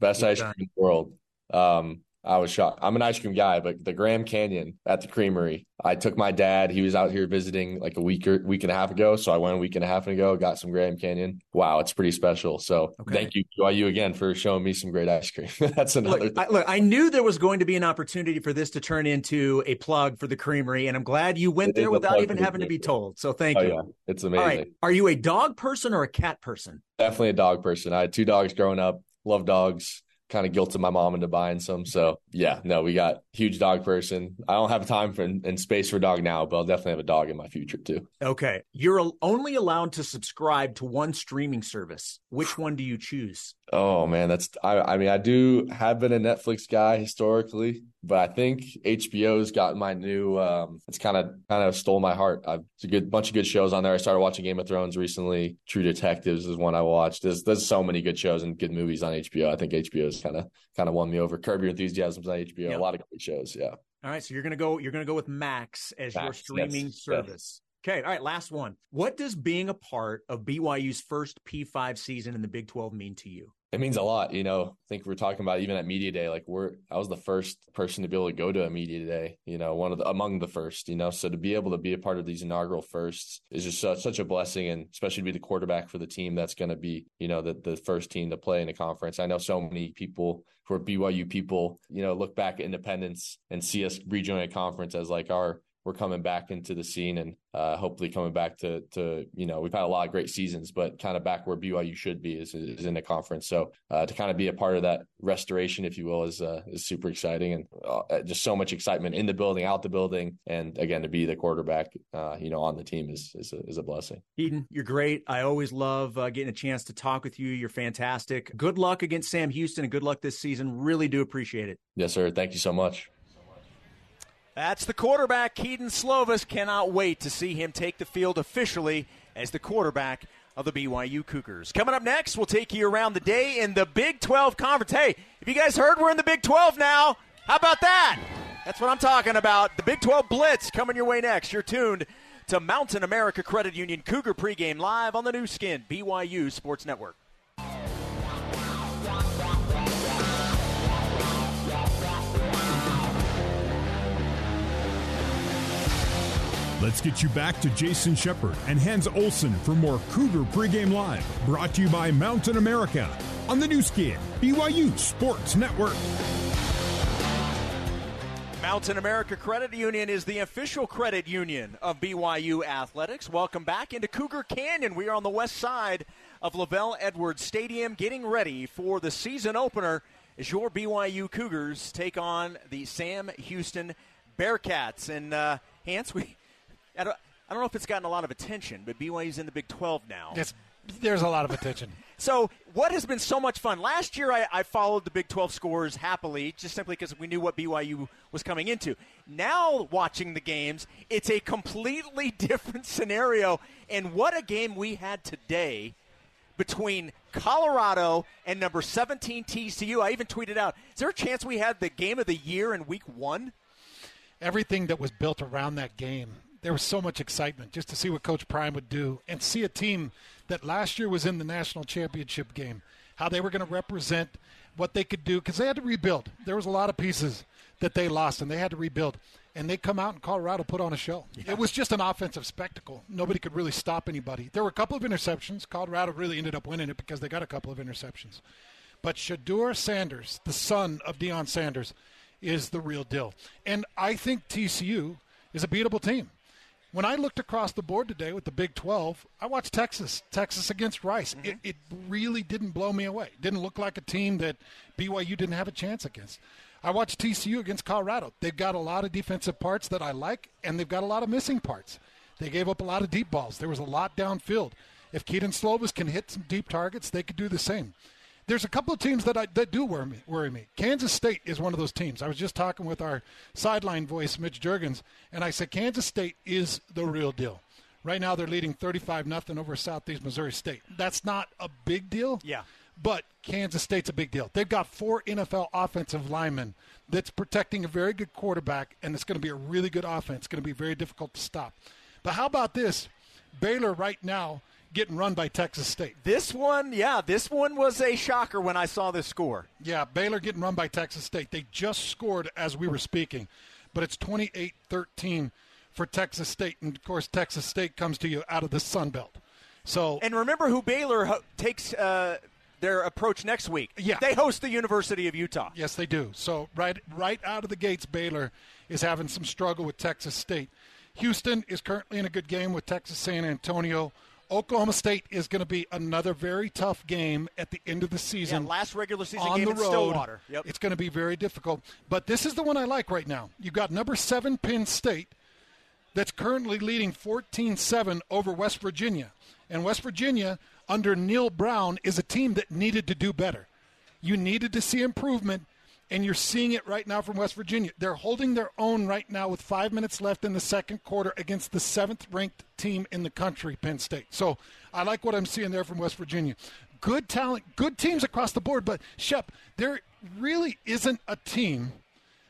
best Good ice time. cream in the world. Um, I was shocked. I'm an ice cream guy, but the Grand Canyon at the Creamery. I took my dad. He was out here visiting like a week or week and a half ago, so I went a week and a half ago. Got some Grand Canyon. Wow, it's pretty special. So okay. thank you, you again for showing me some great ice cream. <laughs> That's another. Look I, look, I knew there was going to be an opportunity for this to turn into a plug for the Creamery, and I'm glad you went it there without even having to be told. So thank oh, you. Yeah. It's amazing. All right, are you a dog person or a cat person? Definitely a dog person. I had two dogs growing up. Love dogs kind of guilted my mom into buying some. So yeah, no, we got huge dog person. I don't have time for and space for dog now, but I'll definitely have a dog in my future too. Okay, you're only allowed to subscribe to one streaming service. Which one do you choose? Oh man, that's I. I mean, I do have been a Netflix guy historically, but I think HBO's got my new. Um, it's kind of kind of stole my heart. I've it's a good bunch of good shows on there. I started watching Game of Thrones recently. True Detectives is one I watched. There's there's so many good shows and good movies on HBO. I think HBO's kind of kind of won me over. Curb Your Enthusiasm's on HBO. Yep. A lot of great shows. Yeah. All right, so you're gonna go. You're gonna go with Max as Max, your streaming yes, service. Okay, all right, last one. What does being a part of BYU's first P5 season in the Big 12 mean to you? It means a lot, you know. I think we're talking about even at media day, like we're I was the first person to be able to go to a media day, you know, one of the among the first, you know. So to be able to be a part of these inaugural firsts is just such, such a blessing, and especially to be the quarterback for the team that's going to be, you know, the the first team to play in a conference. I know so many people who are BYU people, you know, look back at Independence and see us rejoin a conference as like our we're coming back into the scene and uh, hopefully coming back to to you know we've had a lot of great seasons, but kind of back where BYU should be is, is in the conference. So uh, to kind of be a part of that restoration, if you will, is uh, is super exciting and uh, just so much excitement in the building, out the building, and again to be the quarterback, uh, you know, on the team is is a, is a blessing. Eden, you're great. I always love uh, getting a chance to talk with you. You're fantastic. Good luck against Sam Houston and good luck this season. Really do appreciate it. Yes, sir. Thank you so much. That's the quarterback, Kedon Slovis. Cannot wait to see him take the field officially as the quarterback of the BYU Cougars. Coming up next, we'll take you around the day in the Big 12 Conference. Hey, if you guys heard we're in the Big 12 now? How about that? That's what I'm talking about. The Big 12 Blitz coming your way next. You're tuned to Mountain America Credit Union Cougar pregame live on the Nu Skin, BYU Sports Network. Let's get you back to Jason Shepard and Hans Olsen for more Cougar Pregame Live, brought to you by Mountain America on the Nu Skin, BYU Sports Network. Mountain America Credit Union is the official credit union of BYU Athletics. Welcome back into Cougar Canyon. We are on the west side of LaVell Edwards Stadium getting ready for the season opener as your BYU Cougars take on the Sam Houston Bearkats. And, uh, Hans, we I don't, I don't know if it's gotten a lot of attention, but BYU's in the Big 12 now. Yes, there's a lot of attention. <laughs> So, what has been so much fun? Last year, I, I followed the Big 12 scores happily, just simply because we knew what BYU was coming into. Now, watching the games, it's a completely <laughs> different scenario. And what a game we had today between Colorado and number 17 TCU. I even tweeted out, is there a chance we had the game of the year in week one? Everything that was built around that game there was so much excitement just to see what Coach Prime would do and see a team that last year was in the national championship game, how they were going to represent what they could do because they had to rebuild. There was a lot of pieces that they lost and they had to rebuild. And they come out in Colorado put on a show. Yeah. It was just an offensive spectacle. Nobody could really stop anybody. There were a couple of interceptions. Colorado really ended up winning it because they got a couple of interceptions. But Shedeur Sanders, the son of Deion Sanders, is the real deal. And I think TCU is a beatable team when I looked across the board today with the Big 12, I watched Texas, Texas against Rice. Mm-hmm. It, it, really didn't blow me away. It didn't look like a team that BYU didn't have a chance against. I watched TCU against Colorado. They've got a lot of defensive parts that I like, and they've got a lot of missing parts. They gave up a lot of deep balls. There was a lot downfield. If Kedon Slovis can hit some deep targets, they could do the same there's a couple of teams that I, that do worry me, worry me. Kansas State is one of those teams. I was just talking with our sideline voice, Mitch Juergens, and I said Kansas State is the real deal. Right now, they're leading 35 nothing over Southeast Missouri State. That's not a big deal. Yeah. But Kansas State's a big deal. They've got four NFL offensive linemen that's protecting a very good quarterback, and it's going to be a really good offense. It's going to be very difficult to stop. But how about this? Baylor right now getting run by Texas State. This one, yeah, this one was a shocker when I saw this score. Yeah, Baylor getting run by Texas State. They just scored as we were speaking, but it's 28 13 for Texas State. And of course, Texas State comes to you out of the Sun Belt. So, and remember who Baylor ho- takes uh, their approach next week. Yeah, they host the University of Utah. Yes, they do. So right, right out of the gates, Baylor is having some struggle with Texas State. Houston is currently in a good game with Texas San Antonio. Oklahoma State is going to be another very tough game at the end of the season. Yeah, last regular season on game the road. Stillwater. Yep. It's going to be very difficult. But this is the one I like right now. You've got number seven Penn State that's currently leading 14-7 over West Virginia. And West Virginia, under Neal Brown, is a team that needed to do better. You needed to see improvement and you're seeing it right now from West Virginia. They're holding their own right now with five minutes left in the second quarter against the seventh ranked team in the country, Penn State. So I like what I'm seeing there from West Virginia. Good talent, good teams across the board, but Shep, there really isn't a team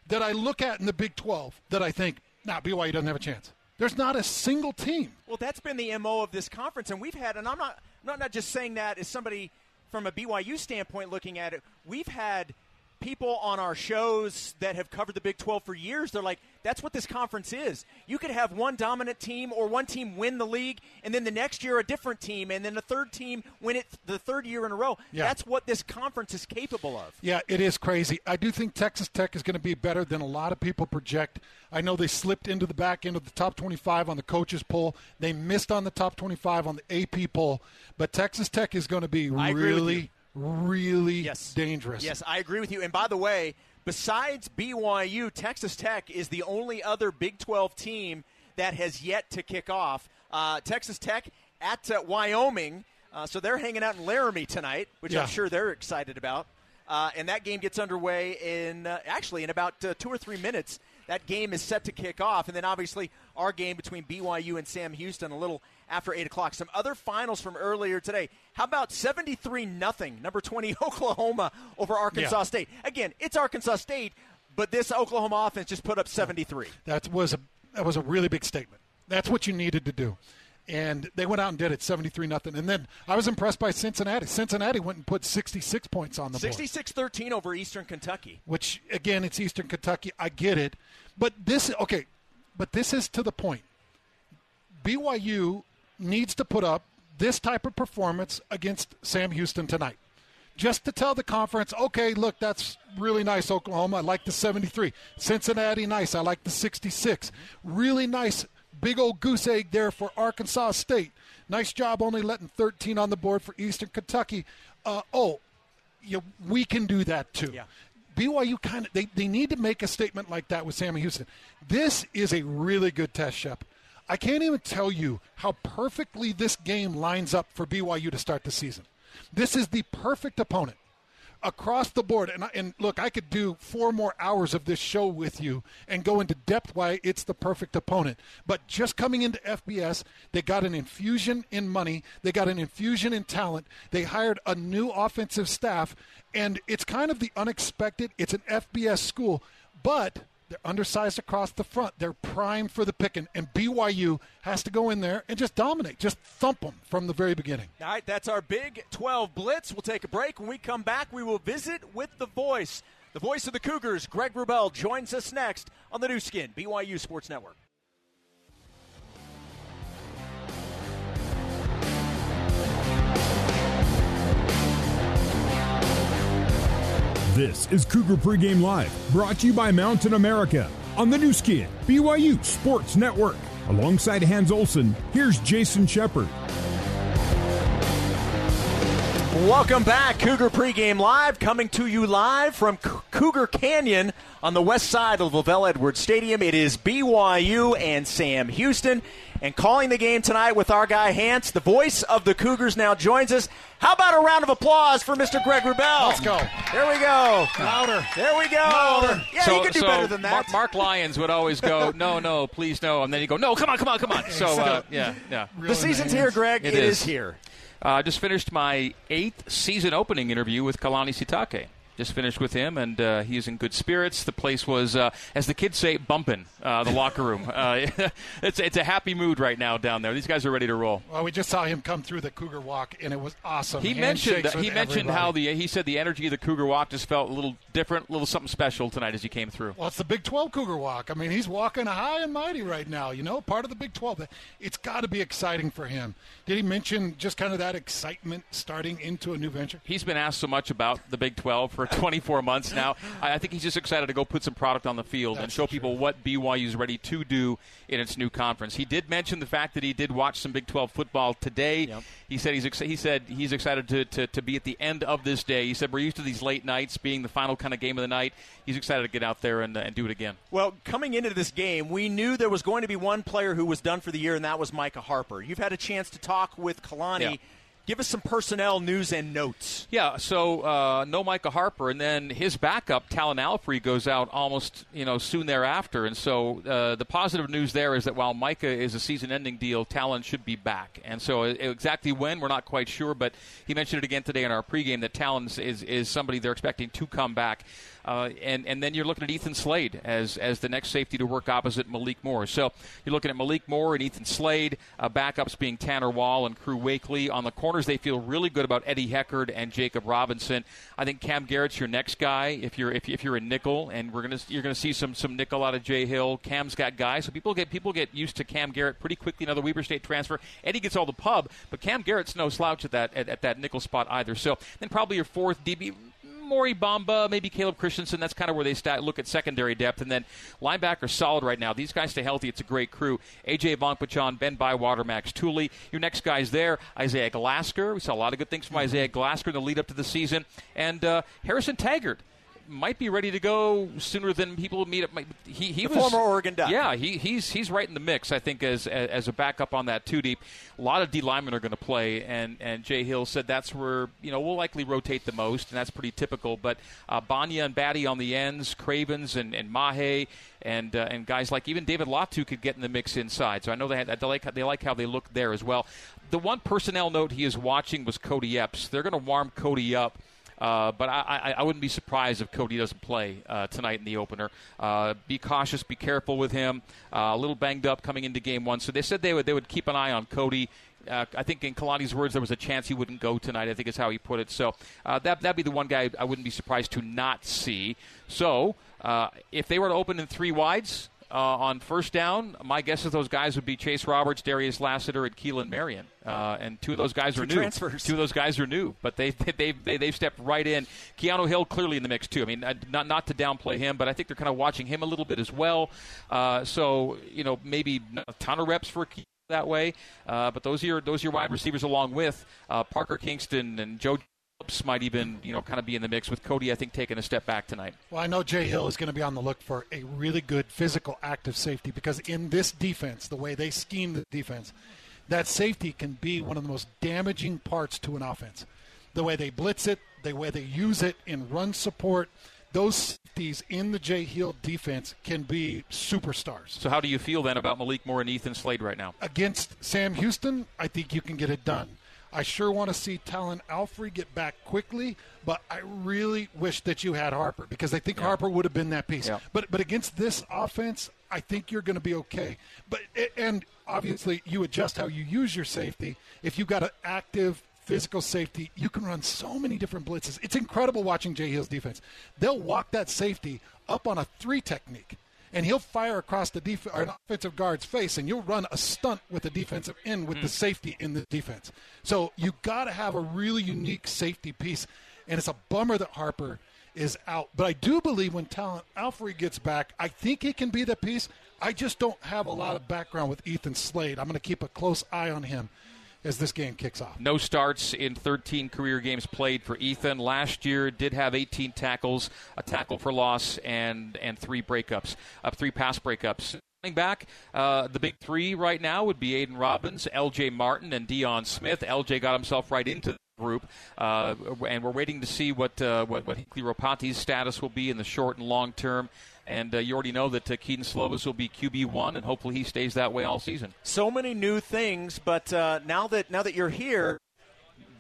that I look at in the Big 12 that I think, nah, BYU doesn't have a chance. There's not a single team. Well, that's been the MO of this conference, and we've had, and I'm not, I'm not just saying that as somebody from a BYU standpoint looking at it, we've had – people on our shows that have covered the Big 12 for years, they're like, that's what this conference is. You could have one dominant team or one team win the league, and then the next year a different team, and then the third team win it the third year in a row. Yeah. That's what this conference is capable of. Yeah, it is crazy. I do think Texas Tech is going to be better than a lot of people project. I know they slipped into the back end of the top 25 on the coaches poll. They missed on the top 25 on the AP poll, but Texas Tech is going to be really really yes. dangerous. Yes, I agree with you. And by the way, besides BYU, Texas Tech is the only other Big 12 team that has yet to kick off. Uh, Texas Tech at uh, Wyoming, uh, so they're hanging out in Laramie tonight, which yeah. I'm sure they're excited about. Uh, and that game gets underway in uh, actually in about uh, two or three minutes. That game is set to kick off, and then obviously our game between BYU and Sam Houston a little after 8 o'clock. Some other finals from earlier today. How about 73 nothing, number 20 <laughs> Oklahoma over Arkansas yeah. State? Again, it's Arkansas State, but this Oklahoma offense just put up 73. That was a that was a really big statement. That's what you needed to do. And they went out and did it 73 nothing. And then I was impressed by Cincinnati. Cincinnati went and put 66 points on the 66 board. 66-13 over Eastern Kentucky. Which again, it's Eastern Kentucky. I get it. But this okay, but this is to the point BYU needs to put up this type of performance against Sam Houston tonight. Just to tell the conference, okay, look, that's really nice, Oklahoma. I like the 73. Cincinnati, nice. I like the 66. Really nice, big old goose egg there for Arkansas State. Nice job only letting 13 on the board for Eastern Kentucky. Uh, oh, you, we can do that too. Yeah. BYU kind of they, they need to make a statement like that with Sammy Houston. This is a really good test, Shep. I can't even tell you how perfectly this game lines up for BYU to start the season. This is the perfect opponent across the board. And, and look, I could do four more hours of this show with you and go into depth why it's the perfect opponent. But just coming into FBS, they got an infusion in money, they got an infusion in talent, they hired a new offensive staff, and it's kind of the unexpected. It's an FBS school, but they're undersized across the front. They're primed for the picking, and BYU has to go in there and just dominate, just thump them from the very beginning. All right, that's our Big 12 Blitz. We'll take a break. When we come back, we will visit with the voice. The voice of the Cougars, Greg Wrubell, joins us next on the Nu Skin, BYU Sports Network. This is Cougar Pregame Live, brought to you by Mountain America on the Nu Skin, BYU Sports Network. Alongside Hans Olsen, here's Jason Shepard. Welcome back, Cougar Pregame Live, coming to you live from C- Cougar Canyon on the west side of LaVell Edwards Stadium. It is BYU and Sam Houston. And calling the game tonight with our guy Hans, the voice of the Cougars, now joins us. How about a round of applause for Mr. Greg Wrubell? Let's go. There we go. Louder. There we go. Louder. Yeah, so, you can do so better than that. Mark, Marc Lyons would always go, <laughs> no, no, please no, and then he'd go, no, come on, come on, come on. So uh, yeah, yeah. the season's here, Greg. It it is. is. here. I uh, just finished my eighth season opening interview with Kalani Sitake. Just finished with him, and uh, he's in good spirits. The place was, uh, as the kids say, bumping. Uh, the locker room. <laughs> Uh, <laughs> it's it's a happy mood right now down there. These guys are ready to roll. Well, we just saw him come through the Cougar Walk, and it was awesome. He mentioned Handshakes he mentioned how the he said the energy of the Cougar Walk just felt a little different, a little something special tonight as he came through. Well, it's the Big 12 Cougar Walk. I mean, he's walking high and mighty right now, you know, part of the Big 12. It's got to be exciting for him. Did he mention just kind of that excitement starting into a new venture? He's been asked so much about the Big 12 for 24 months now. I I think he's just excited to go put some product on the field and show true. people what BYU is ready to do in its new conference. He did mention the fact that he did watch some Big 12 football today. Yep. He said he's ex- he said he's excited to, to, to be at the end of this day. He said we're used to these late nights being the final kind of game of the night. He's excited to get out there and, uh, and do it again. Well, coming into this game, we knew there was going to be one player who was done for the year, and that was Micah Harper. You've had a chance to talk with Kalani. Yeah. Give us some personnel news and notes. Yeah, so uh, no Micah Harper, and then his backup, Talan Alfrey, goes out almost you know soon thereafter. And so uh, the positive news there is that while Micah is a season-ending deal, Talan should be back. And so exactly when we're not quite sure, but he mentioned it again today in our pregame that Talan is is somebody they're expecting to come back. Uh, and and then you're looking at Ethan Slade as as the next safety to work opposite Malik Moore. So you're looking at Malik Moore and Ethan Slade. Uh, backups being Tanner Wall and Crew Wakley. On the corners, they feel really good about Eddie Heckard and Jakob Robinson. I think Cam Garrett's your next guy if you're if, if you're a nickel, and we're gonna you're gonna see some some nickel out of Jay Hill. Cam's got guys, so people get people get used to Cam Garrett pretty quickly. Another Weber State transfer. Eddie gets all the pub, but Cam Garrett's no slouch at that at, at that nickel spot either. So then probably your fourth DB. Mory Bamba, maybe Caleb Christensen. That's kind of where they stat, look at secondary depth. And then linebacker solid right now. These guys stay healthy. It's a great crew. AJ Vongphachanh, Ben Bywater, Max Tooley. Your next guys there, Isaiah Glasker. We saw a lot of good things from Isaiah Glasker in the lead up to the season. And uh, Harrison Taggart. Might be ready to go sooner than people meet up. He, he The was former Oregon Duck. Yeah, he, he's he's right in the mix. I think as as, a backup on that two deep. A lot of D linemen are going to play, and and Jay Hill said that's where you know we'll likely rotate the most, and that's pretty typical. But uh, Bagnah and Batty on the ends, Cravens and and Mahe, and uh, and guys like even David Latu could get in the mix inside. So I know they had, they like they like how they look there as well. The one personnel note he is watching was Kody Epps. They're going to warm Kody up. Uh, but I, I, I wouldn't be surprised if Kody doesn't play uh, tonight in the opener. Uh, be cautious, be careful with him. Uh, a little banged up coming into game one, so they said they would they would keep an eye on Kody. Uh, I think in Kalani's words, there was a chance he wouldn't go tonight. I think is how he put it. So uh, that that'd be the one guy I wouldn't be surprised to not see. So if they were to open in three wides, uh, on first down, my guess is those guys would be Chase Roberts, Darius Lassiter, and Keelan Marion. Uh, and two of those guys Two are new. transfers. Two of those guys are new, but they <laughs> they they they've stepped right in. Keanu Hill clearly in the mix too. I mean, not not to downplay him, but I think they're kind of watching him a little bit as well. Uh, so you know, maybe a ton of reps for. Keanu that way, uh, but those are your, those are your wide receivers along with uh, Parker Kingston and Joe might even you know kind of be in the mix with Kody. I think taking a step back tonight. Well, I know Jay Hill is going to be on the look for a really good physical active safety because in this defense, the way they scheme the defense, that safety can be one of the most damaging parts to an offense. The way they blitz it, the way they use it in run support, those safeties in the Jay Hill defense can be superstars. So how do you feel then about Malik Moore and Ethan Slade right now? Against Sam Houston, I think you can get it done. I sure want to see Talan Alfrey get back quickly, but I really wish that you had Harper because I think Harper would have been that piece. Yeah. But but against this offense, I think you're going to be okay. But and obviously you adjust how you use your safety. If you've got an active physical safety, you can run so many different blitzes. It's incredible watching Jay Hill's defense. They'll walk that safety up on a three technique and he'll fire across the def- or an offensive guard's face, and you'll run a stunt with the defensive end with the mm. safety in the defense. So you got to have a really unique safety piece, and it's a bummer that Harper is out. But I do believe when Talan Alfrey gets back, I think he can be the piece. I just don't have a lot of background with Ethan Slade. I'm going to keep a close eye on him as this game kicks off. No starts in 13 career games played for Ethan. Last year did have 18 tackles, a tackle for loss, and and three breakups, uh, three pass breakups. Running back, uh, the big three right now would be Aidan Robbins, L.J. Martin, and Deion Smith. L.J. got himself right into the group, uh, and we're waiting to see what uh, what, what Ropati's status will be in the short and long term. And uh, you already know that uh, Kedon Slovis will be QB one, and hopefully he stays that way all season. So many new things, but uh, now that now that you're here,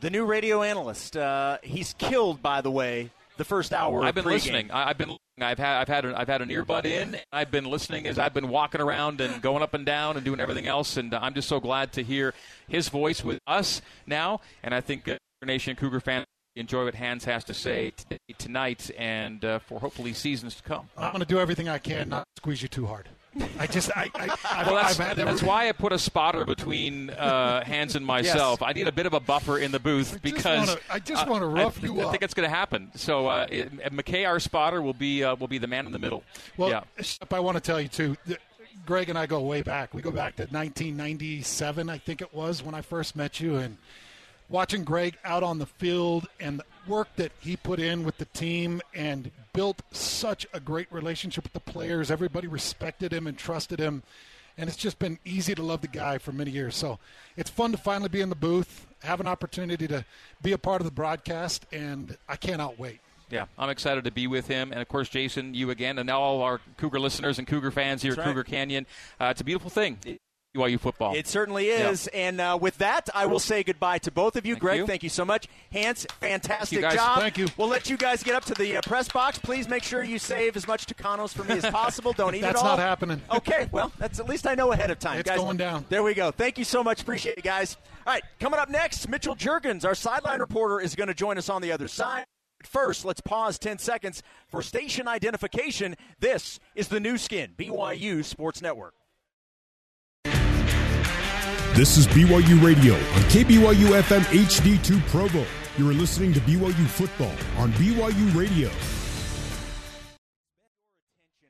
the new radio analyst, uh, he's killed. By the way, the first hour. I've been pregame. listening. I, I've been. I've had. I've had. An, I've had an earbud in. I've been listening as I've been walking around and going up and down and doing everything else. And uh, I'm just so glad to hear his voice with us now. And I think uh, Nation Cougar fans enjoy what Hans has to say t- tonight and uh, for hopefully seasons to come. I'm going to do everything I can not squeeze you too hard. I just, I, I, I've, Well, that's, I've that's why I put a spotter between uh, Hans and <laughs> myself. I need a bit of a buffer in the booth because wanna- I just uh, wanna rough I, you I up. think it's going to happen. So uh, it, McKay, our spotter, will be uh, will be the man in the middle. Well, yeah. I want to tell you too. that Greg and I go way back. We go back to 1997, I think it was, when I first met you, and watching Greg out on the field and the work that he put in with the team and built such a great relationship with the players. Everybody respected him and trusted him. And it's just been easy to love the guy for many years. So it's fun to finally be in the booth, have an opportunity to be a part of the broadcast, and I cannot wait. Yeah, I'm excited to be with him, and of course, Jason, you again, and all our Cougar listeners and Cougar fans here That's at right. Cougar Canyon. Uh, it's a beautiful thing, BYU football. It certainly is. And uh, with that, I will say goodbye to both of you. Thank Greg, you. thank you so much. Hans, fantastic guys. job. Thank you. We'll let you guys get up to the uh, press box. Please make sure you save as much Tucanos for me as possible. Don't eat it all. That's not happening. Okay, well, that's at least I know ahead of time. It's guys, going down. There we go. Thank you so much. Appreciate it, guys. All right, coming up next, Mitchell Juergens, our sideline reporter, is going to join us on the other side. First, let's pause 10 seconds for station identification. This is the Nu Skin, BYU Sports Network. This is BYU Radio on KBYU FM HD2 Provo. You are listening to BYU football on BYU Radio.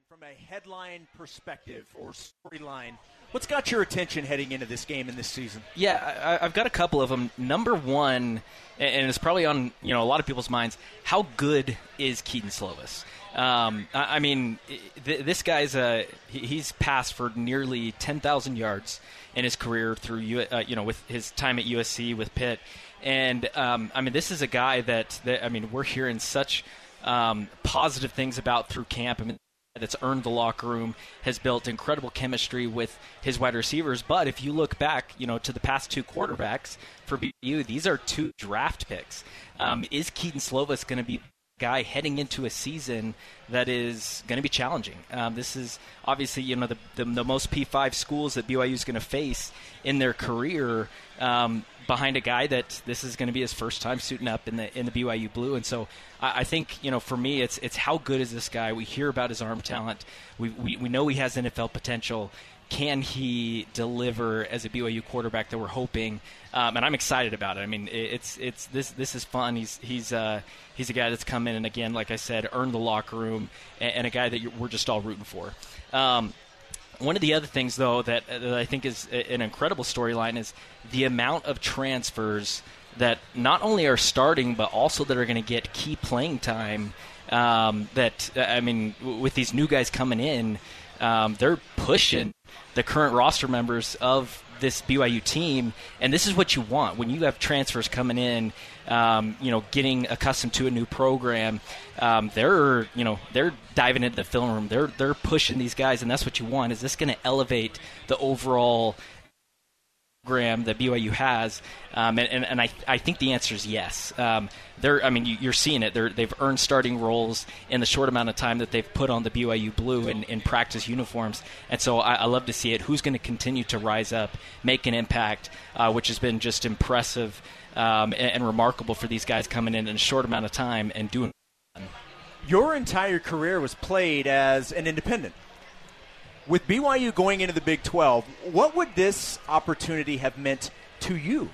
From a headline perspective or storyline, what's got your attention heading into this game in this season? Yeah, I, I've got a couple of them. Number one, and- it's probably on you know a lot of people's minds. How good is Kedon Slovis? Um, I, I mean, th- this guy's uh, he's passed for nearly ten thousand yards in his career through uh, you know with his time at USC with Pitt, and um, I mean this is a guy that, that I mean we're hearing such um, positive things about through camp. I mean that's earned the locker room, has built incredible chemistry with his wide receivers. But if you look back, you know, to the past two quarterbacks for BYU, these are two draft picks. Um, is Kedon Slovis going to be a guy heading into a season that is going to be challenging. Um, this is obviously you know the, the, the most P5 schools that BYU is going to face in their career. Um, behind a guy that this is going to be his first time suiting up in the in the BYU blue, and so I, I, think you know for me it's it's how good is this guy? We hear about his arm talent. We we, we know he has NFL potential. Can he deliver as a BYU quarterback that we're hoping? Um, and I'm excited about it. I mean, it's it's this this is fun. He's he's uh, he's a guy that's come in and again, like I said, earned the locker room, and, and a guy that we're just all rooting for. Um, one of the other things, though, that, that I think is an incredible storyline is the amount of transfers that not only are starting, but also that are going to get key playing time. Um, that I mean, with these new guys coming in, um, they're pushing the current roster members of this BYU team, and this is what you want when you have transfers coming in. Um, you know, getting accustomed to a new program, um, they're you know they're diving into the film room. They're they're pushing these guys, and that's what you want. Is this going to elevate the overall program that BYU has? Um, and, and, and I, I think the answer is yes. Um, they're, I mean, you, are seeing it. They're, they've earned starting roles in the short amount of time that they've put on the BYU blue in, in practice uniforms. And so I, I love to see it. Who's going to continue to rise up, make an impact, uh, which has been just impressive um, and, and remarkable for these guys coming in in a short amount of time and doing. Your entire career was played as an independent. With BYU going into the Big 12, what would this opportunity have meant to you?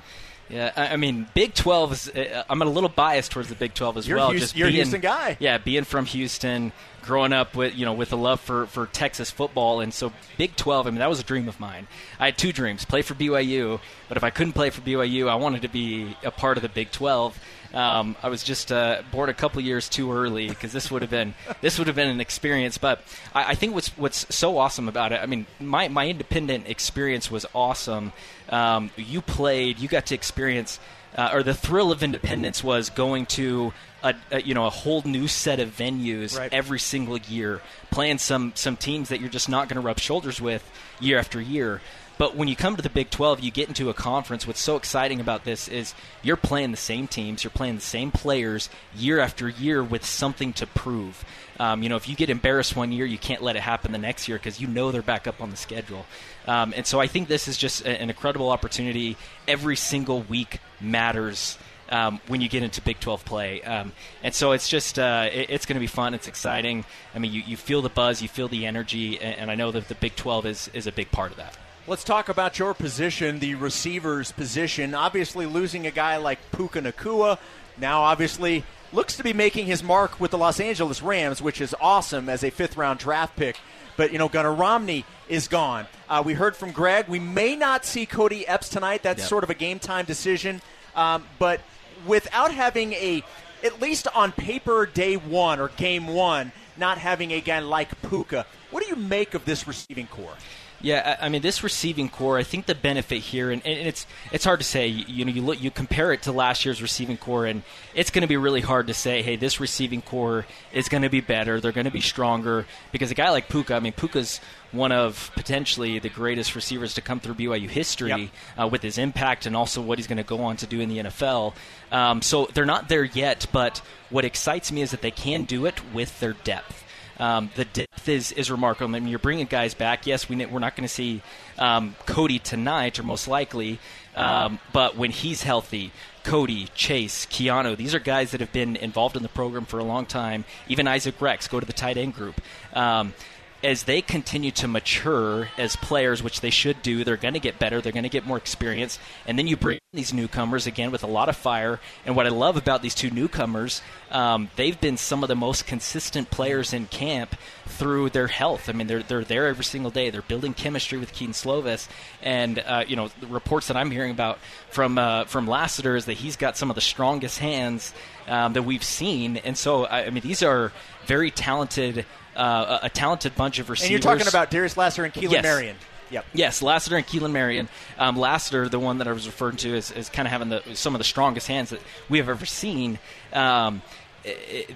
Yeah, I mean, Big 12 is. Uh, I'm a little biased towards the Big 12 as you're well. Houston, just you're being, a Houston guy. Yeah, being from Houston, growing up with you know with a love for for Texas football, and so Big 12. I mean, that was a dream of mine. I had two dreams: play for BYU, but if I couldn't play for BYU, I wanted to be a part of the Big 12. Um, I was just uh, born a couple years too early because this would have been this would have been an experience. But I, I, think what's what's so awesome about it. I mean, my my independent experience was awesome. Um, you played, you got to experience. Uh, or the thrill of independence was going to a, a, you know a whole new set of venues right. every single year, playing some some teams that you're just not going to rub shoulders with year after year. But when you come to the Big 12, you get into a conference. What's so exciting about this is you're playing the same teams, you're playing the same players year after year with something to prove. Um, you know, if you get embarrassed one year, you can't let it happen the next year because you know they're back up on the schedule. Um, and so I think this is just an incredible opportunity. Every single week matters. Um, when you get into Big 12 play. Um, and so it's just uh, it, it's going to be fun. It's exciting. I mean, you, you feel the buzz, you feel the energy, and, and, I know that the Big 12 is is a big part of that. Let's talk about your position, the receiver's position. Obviously, losing a guy like Puka Nacua now obviously looks to be making his mark with the Los Angeles Rams, which is awesome as a fifth round draft pick. But, you know, Gunnar Romney is gone. Uh, we heard from Greg. We may not see Kody Epps tonight. That's yep. sort of a game time decision. Um, but without having a, at least on paper, day one or game one, not having a guy like Puka, what do you make of this receiving corps? Yeah, I mean this receiving core. I think the benefit here, and, and it's it's hard to say. You, you, know, you look, you compare it to last year's receiving core, and it's going to be really hard to say, hey, this receiving core is going to be better. They're going to be stronger because a guy like Puka. I mean, Puka's one of potentially the greatest receivers to come through BYU history yep. uh, with his impact and also what he's going to go on to do in the NFL. Um, so they're not there yet, but what excites me is that they can do it with their depth. Um, the depth is, is remarkable. I mean, you're bringing guys back. Yes, we, we're not going to see um, Kody tonight, or most likely, um, but when he's healthy, Kody, Chase, Keanu, these are guys that have been involved in the program for a long time. Even Isaac Rex, go to the tight end group. Um, as they continue to mature as players, which they should do, they're going to get better. They're going to get more experience. And then you bring these newcomers again with a lot of fire. And what I love about these two newcomers, um, they've been some of the most consistent players in camp through their health. I mean, they're they're there every single day. They're building chemistry with Kedon Slovis. And uh, you know, the reports that I'm hearing about from uh, from Lassiter is that he's got some of the strongest hands um, that we've seen. And so, I, I mean, these are very talented uh, a, a, talented bunch of receivers. And you're talking about Darius Lassiter and Keelan yes. Marion. Yep. Yes, Lassiter and Keelan Marion. Um, Lassiter, the one that I was referring to, is, is kind of having the, some of the strongest hands that we have ever seen. Um,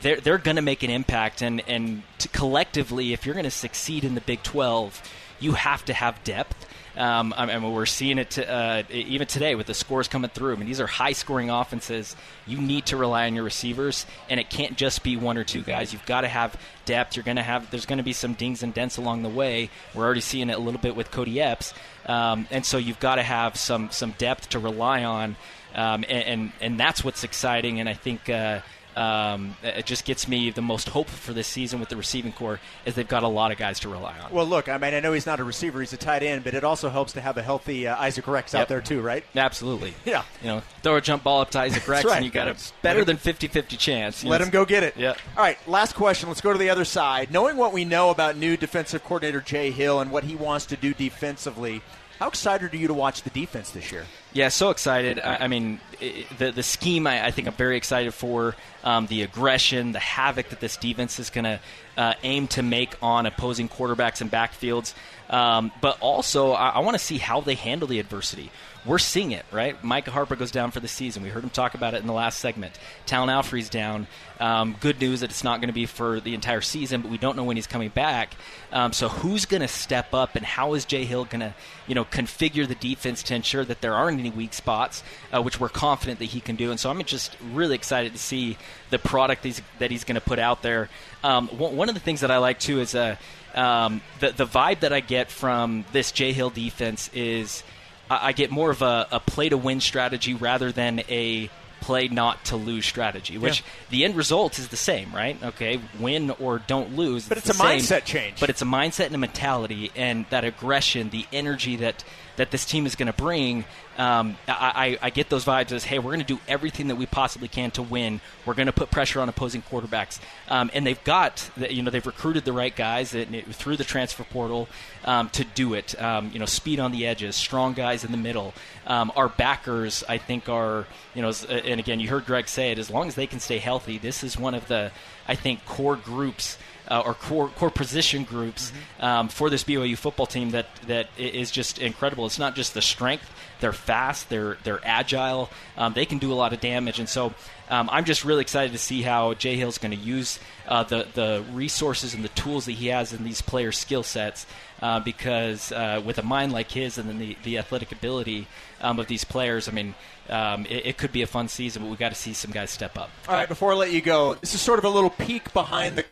they're they're going to make an impact, and and collectively, if you're going to succeed in the Big 12, you have to have depth. Um, I mean, we're seeing it to, uh, even today with the scores coming through. I mean, these are high-scoring offenses. You need to rely on your receivers, and it can't just be one or two guys. You've got to have depth. You're going to have. There's going to be some dings and dents along the way. We're already seeing it a little bit with Kody Epps, um, and so you've got to have some some depth to rely on, um, and, and, and that's what's exciting. And I think. Uh, um, it just gets me the most hope for this season with the receiving core is they've got a lot of guys to rely on. Well, look, I mean, I know he's not a receiver; he's a tight end, but it also helps to have a healthy uh, Isaac Rex yep. out there too, right? Absolutely. <laughs> Yeah. You know, throw a jump ball up to Isaac Rex, right. and you got a better than 50-50 chance. Let know, him go get it. Yeah. All right, last question. Let's go to the other side. Knowing what we know about new defensive coordinator Jay Hill and what he wants to do defensively, how excited are you to watch the defense this year? Yeah, so excited. I, I mean, it, the the scheme I, I, think I'm very excited for. Um, the aggression, the havoc that this defense is going to uh, aim to make on opposing quarterbacks and backfields. Um, but also, I, I want to see how they handle the adversity we're seeing it, right? Micah Harper goes down for the season. We heard him talk about it in the last segment. Talan Alfrey's down. Um, good news that it's not going to be for the entire season, but we don't know when he's coming back. Um, so who's going to step up, and how is Jay Hill going to, you know, configure the defense to ensure that there aren't any weak spots, uh, which we're confident that he can do. And so I'm just really excited to see the product he's, that he's going to put out there. Um, one of the things that I like too is uh, um, the the vibe that I get from this Jay Hill defense is I get more of a, a play to win strategy rather than a play not to lose strategy, which yeah. the end result is the same, right? Okay, win or don't lose. But it's, it's a same, mindset change. But it's a mindset and a mentality, and that aggression, the energy that that this team is going to bring, um, I, I, get those vibes as, hey, we're going to do everything that we possibly can to win. We're going to put pressure on opposing quarterbacks, um, and they've got, you know, they've recruited the right guys through the transfer portal um, to do it. Um, you know, speed on the edges, strong guys in the middle. Um, our backers, I think, are, you know, and again, you heard Greg say it. As long as they can stay healthy, this is one of the, I think, core groups uh, or core, core position groups mm-hmm. um, for this BYU football team that that is just incredible. It's not just the strength; they're fast, they're they're agile, um, they can do a lot of damage, and so. Um, I'm just really excited to see how Jay Hill's going to use uh, the the resources and the tools that he has in these player skill sets. Uh, because uh, with a mind like his and then the, the athletic ability um, of these players, I mean, um, it, it, could be a fun season, but we've got to see some guys step up. All right, before I let you go, this is sort of a little peek behind the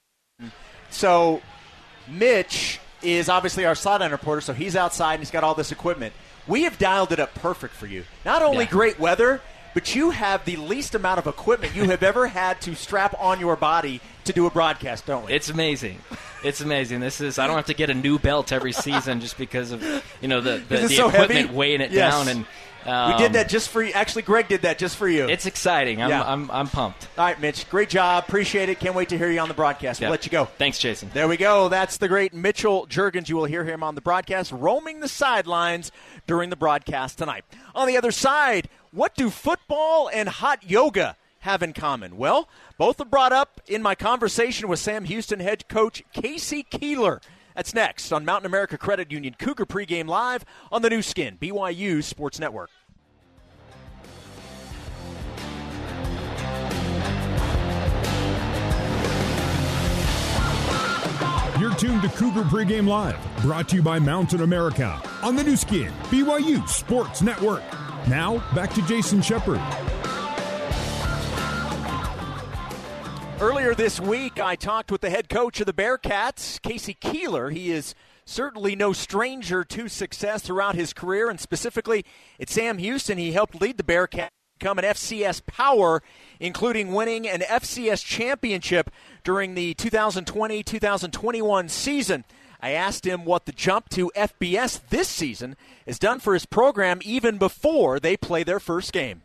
so Mitch is obviously our sideline reporter, so he's outside and he's got all this equipment. We have dialed it up perfect for you. Not only yeah. great weather, but you have the least amount of equipment you have ever had to strap on your body to do a broadcast, don't we? It's amazing. It's amazing. This is I don't have to get a new belt every season just because of you know the the, the so equipment heavy? weighing it yes. down and um, we did that just for you. Actually, Greg did that just for you. It's exciting. I'm, yeah. I'm, I'm, pumped. All right, Mitch. Great job. Appreciate it. Can't wait to hear you on the broadcast. We'll let you go. Thanks, Jason. There we go. That's the great Mitchell Juergens. You will hear him on the broadcast, roaming the sidelines during the broadcast tonight. On the other side, what do football and hot yoga have in common? Well, both are brought up in my conversation with Sam Houston head coach K.C. Keeler. That's next on Mountain America Credit Union Cougar pregame live on the Nu Skin, BYU Sports Network. You're tuned to Cougar Pregame Live, brought to you by Mountain America on the Nu Skin, BYU Sports Network. Now, back to Jason Shepard. Earlier this week, I talked with the head coach of the Bearkats, K.C. Keeler. He is certainly no stranger to success throughout his career, and specifically at Sam Houston, he helped lead the Bearkats become an FCS power, including winning an FCS championship during the 2020 2021 season. I asked him what the jump to FBS this season has done for his program even before they play their first game.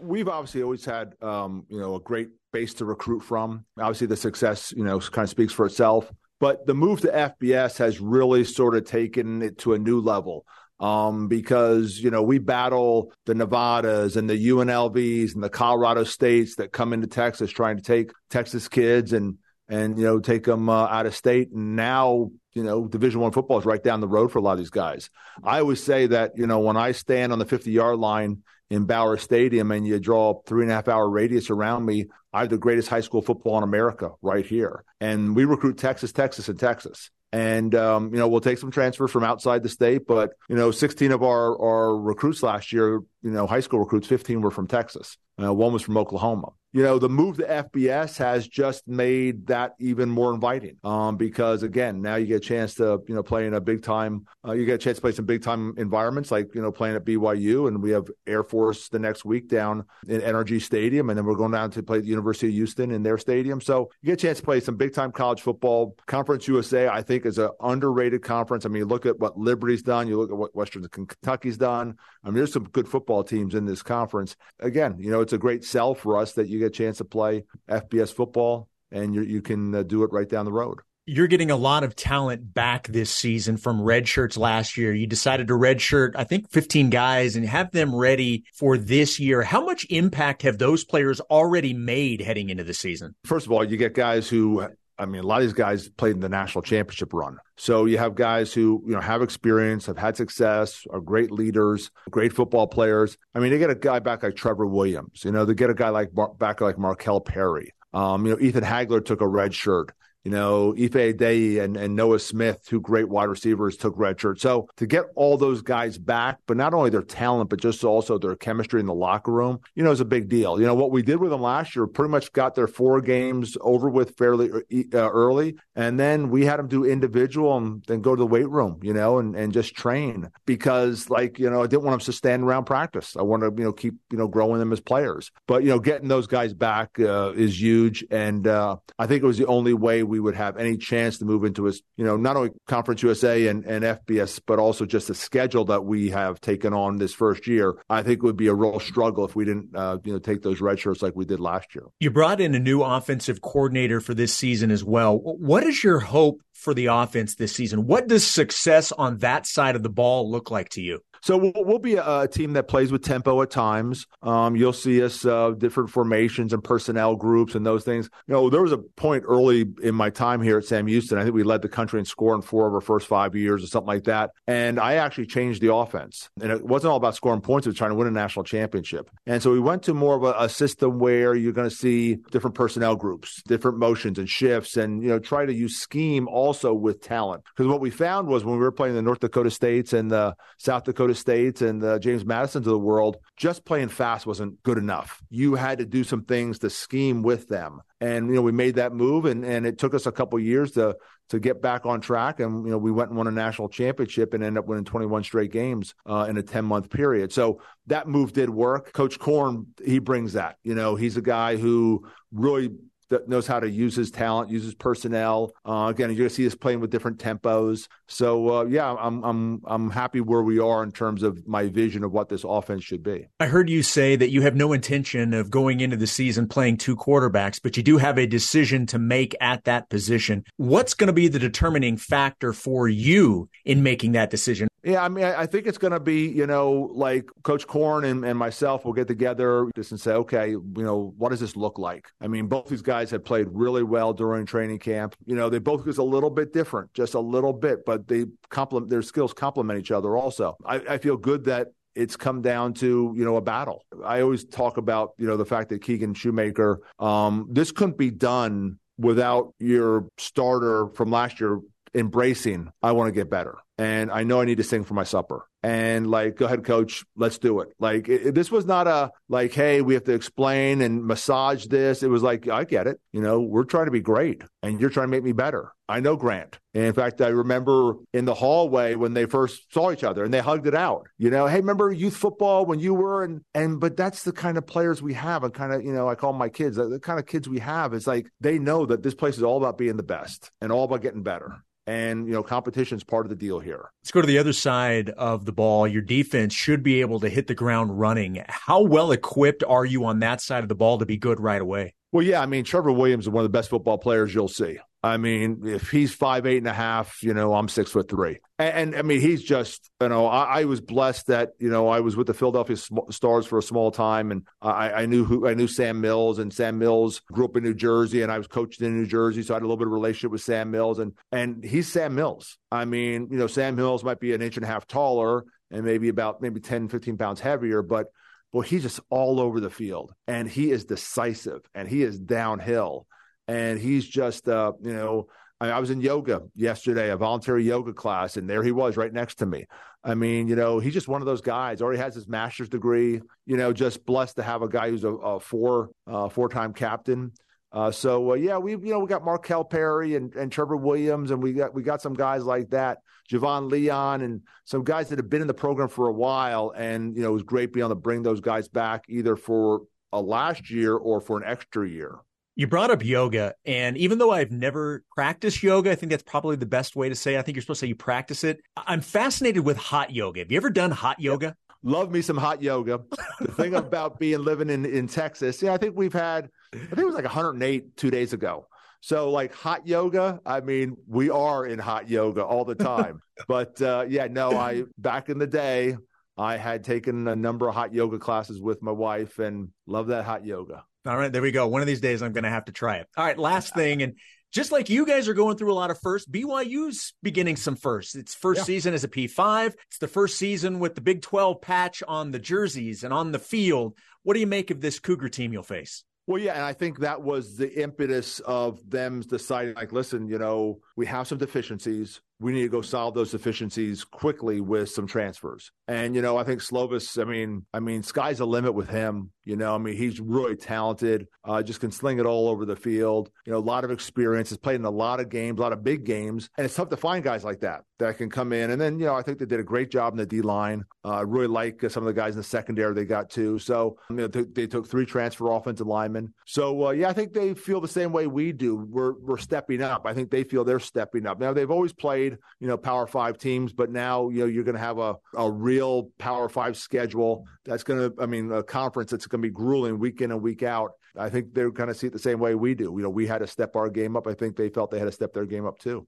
We've obviously always had, um, you know, a great base to recruit from. Obviously, the success, you know, kind of speaks for itself. But the move to FBS has really sort of taken it to a new level um, because you know we battle the Nevadas and the UNLVs and the Colorado states that come into Texas trying to take Texas kids and and you know take them uh, out of state. And now you know Division One football is right down the road for a lot of these guys. I always say that you know when I stand on the 50 yard line in Bauer Stadium and you draw a three and a half hour radius around me, I have the greatest high school football in America right here. And we recruit Texas, Texas, and Texas. And, um, you know, we'll take some transfers from outside the state, but, you know, 16 of our, our recruits last year, you know, high school recruits, 15 were from Texas. Uh, one was from Oklahoma you know, the move to FBS has just made that even more inviting. Um, because again, now you get a chance to, you know, play in a big time, uh, you get a chance to play some big time environments like, you know, playing at BYU and we have Air Force the next week down in NRG Stadium. And then we're going down to play the University of Houston in their stadium. So you get a chance to play some big time college football. Conference USA, I think, is an underrated conference. I mean, look at what Liberty's done, you look at what Western Kentucky's done. I mean, there's some good football teams in this conference. Again, you know, it's a great sell for us that you get a chance to play FBS football and you you can uh, do it right down the road. You're getting a lot of talent back this season from red shirts last year. You decided to redshirt, I think, 15 guys and have them ready for this year. How much impact have those players already made heading into the season? First of all, you get guys who I mean, a lot of these guys played in the national championship run. So you have guys who, you know, have experience, have had success, are great leaders, great football players. I mean, they get a guy back like Trevor Williams, you know, they get a guy like back like Markel Perry. Um, you know, Ethan Hagler took a red shirt. You know, Ife Adeyi and, and Noah Smith, two great wide receivers, took red shirt. So to get all those guys back, but not only their talent, but just also their chemistry in the locker room, you know, is a big deal. You know, what we did with them last year pretty much got their four games over with fairly uh, early. And then we had them do individual and then go to the weight room, you know, and, and just train because, like, you know, I didn't want them to stand around practice. I want to, you know, keep, you know, growing them as players. But, you know, getting those guys back uh, is huge. And uh, I think it was the only way we we would have any chance to move into a, you know, not only Conference USA and, and FBS, but also just the schedule that we have taken on this first year, I think it would be a real struggle if we didn't, uh, you know, take those red shirts like we did last year. You brought in a new offensive coordinator for this season as well. What is your hope for the offense this season? What does success on that side of the ball look like to you? So we'll, we'll be a, a, team that plays with tempo at times. Um, you'll see us uh, different formations and personnel groups and those things. You know, there was a point early in my time here at Sam Houston. I think we led the country in scoring four of our first five years or something like that. And I actually changed the offense. And it wasn't all about scoring points; it was trying to win a national championship. And so we went to more of a, a system where you're going to see different personnel groups, different motions and shifts, and you know, try to use scheme also with talent. Because what we found was when we were playing the North Dakota States and the South Dakota States and the James Madisons of the world, just playing fast wasn't good enough. You had to do some things to scheme with them. And you know, we made that move and, and it took us a couple years to to get back on track. And you know, we went and won a national championship and ended up winning 21 straight games uh, in a 10 month period. So that move did work. Coach Korn, he brings that. You know, he's a guy who really that knows how to use his talent, uses personnel. Uh, again, you're to see us playing with different tempos. So uh, yeah, I'm I'm I'm happy where we are in terms of my vision of what this offense should be. I heard you say that you have no intention of going into the season playing two quarterbacks, but you do have a decision to make at that position. What's going to be the determining factor for you in making that decision? Yeah, I mean, I think it's going to be, you know, like Coach Korn and, and myself will get together just and say, okay, you know, what does this look like? I mean, both these guys had played really well during training camp. You know, they both was a little bit different, just a little bit, but they complement their skills complement each other. Also, I, I feel good that it's come down to you know a battle. I always talk about you know the fact that Keegan Shoemaker, um, this couldn't be done without your starter from last year embracing. I want to get better and I know I need to sing for my supper. And like, go ahead, coach, let's do it. Like, it, this was not a like, hey, we have to explain and massage this. It was like, I get it. You know, we're trying to be great, and you're trying to make me better. I know Grant. And in fact, I remember in the hallway when they first saw each other and they hugged it out. You know, hey, remember youth football when you were and and but that's the kind of players we have and kind of, you know, I call my kids. The kind of kids we have is like they know that this place is all about being the best and all about getting better and you know competition is part of the deal here. Let's go to the other side of the ball. Your defense should be able to hit the ground running. How well equipped are you on that side of the ball to be good right away? Well, yeah, I mean Trevor Williams is one of the best football players you'll see. I mean, if he's five eight and a half, you know, I'm six foot three, and, and I mean, he's just, you know, I, I, was blessed that you know I was with the Philadelphia Stars for a small time, and I, I, knew who I knew Sam Mills, and Sam Mills grew up in New Jersey, and I was coached in New Jersey, so I had a little bit of relationship with Sam Mills, and and he's Sam Mills. I mean, you know, Sam Mills might be an inch and a half taller and maybe about maybe 10, 15 pounds heavier, but well, he's just all over the field, and he is decisive, and he is downhill and he's just uh, you know I, I was in yoga yesterday, a voluntary yoga class, and there he was right next to me. I mean, you know, he's just one of those guys. Already has his master's degree. You know, just blessed to have a guy who's a, a four uh, four time captain. Uh, so uh, yeah, we you know we got Markel Perry and, and Trevor Williams, and we got we got some guys like that, Javon Leon, and some guys that have been in the program for a while. And you know, it was great being able to bring those guys back either for a last year or for an extra year. You brought up yoga, and even though I've never practiced yoga, I think that's probably the best way to say. It. I think you're supposed to say you practice it. I'm fascinated with hot yoga. Have you ever done hot yoga? Love me some hot yoga. the thing <laughs> about being living in in Texas, yeah, I think we've had. I think it was like 108 two days ago. So like hot yoga, I mean, we are in hot yoga all the time. <laughs> but uh, yeah, no, I back in the day, I had taken a number of hot yoga classes with my wife and love that hot yoga. All right, there we go. One of these days, I'm going to have to try it. All right, last <laughs> thing, and just like you guys are going through a lot of firsts, BYU's beginning some firsts. It's first yeah. season as a P5. It's the first season with the Big 12 patch on the jerseys and on the field. What do you make of this Cougar team you'll face? Well, yeah, and I think that was the impetus of them deciding, like, listen, you know, we have some deficiencies we need to go solve those deficiencies quickly with some transfers. And you know, I think Slovis. I mean, I mean, sky's the limit with him. You know, I mean, he's really talented. Uh, just can sling it all over the field. You know, a lot of experience. Has played in a lot of games, a lot of big games, and it's tough to find guys like that that can come in. And then you know, I think they did a great job in the D line. Uh, I uh, really like uh, some of the guys in the secondary they got too. So you know, they, they took three transfer offensive linemen. So uh, yeah, I think they feel the same way we do. We're we're stepping up. I think they feel they're stepping up. Now they've always played played, you know, Power Five teams, but now you know you're going to have a a real Power Five schedule. That's going to, I mean, a conference that's going to be grueling week in and week out. I think they're going to see it the same way we do. You know, we had to step our game up. I think they felt they had to step their game up too.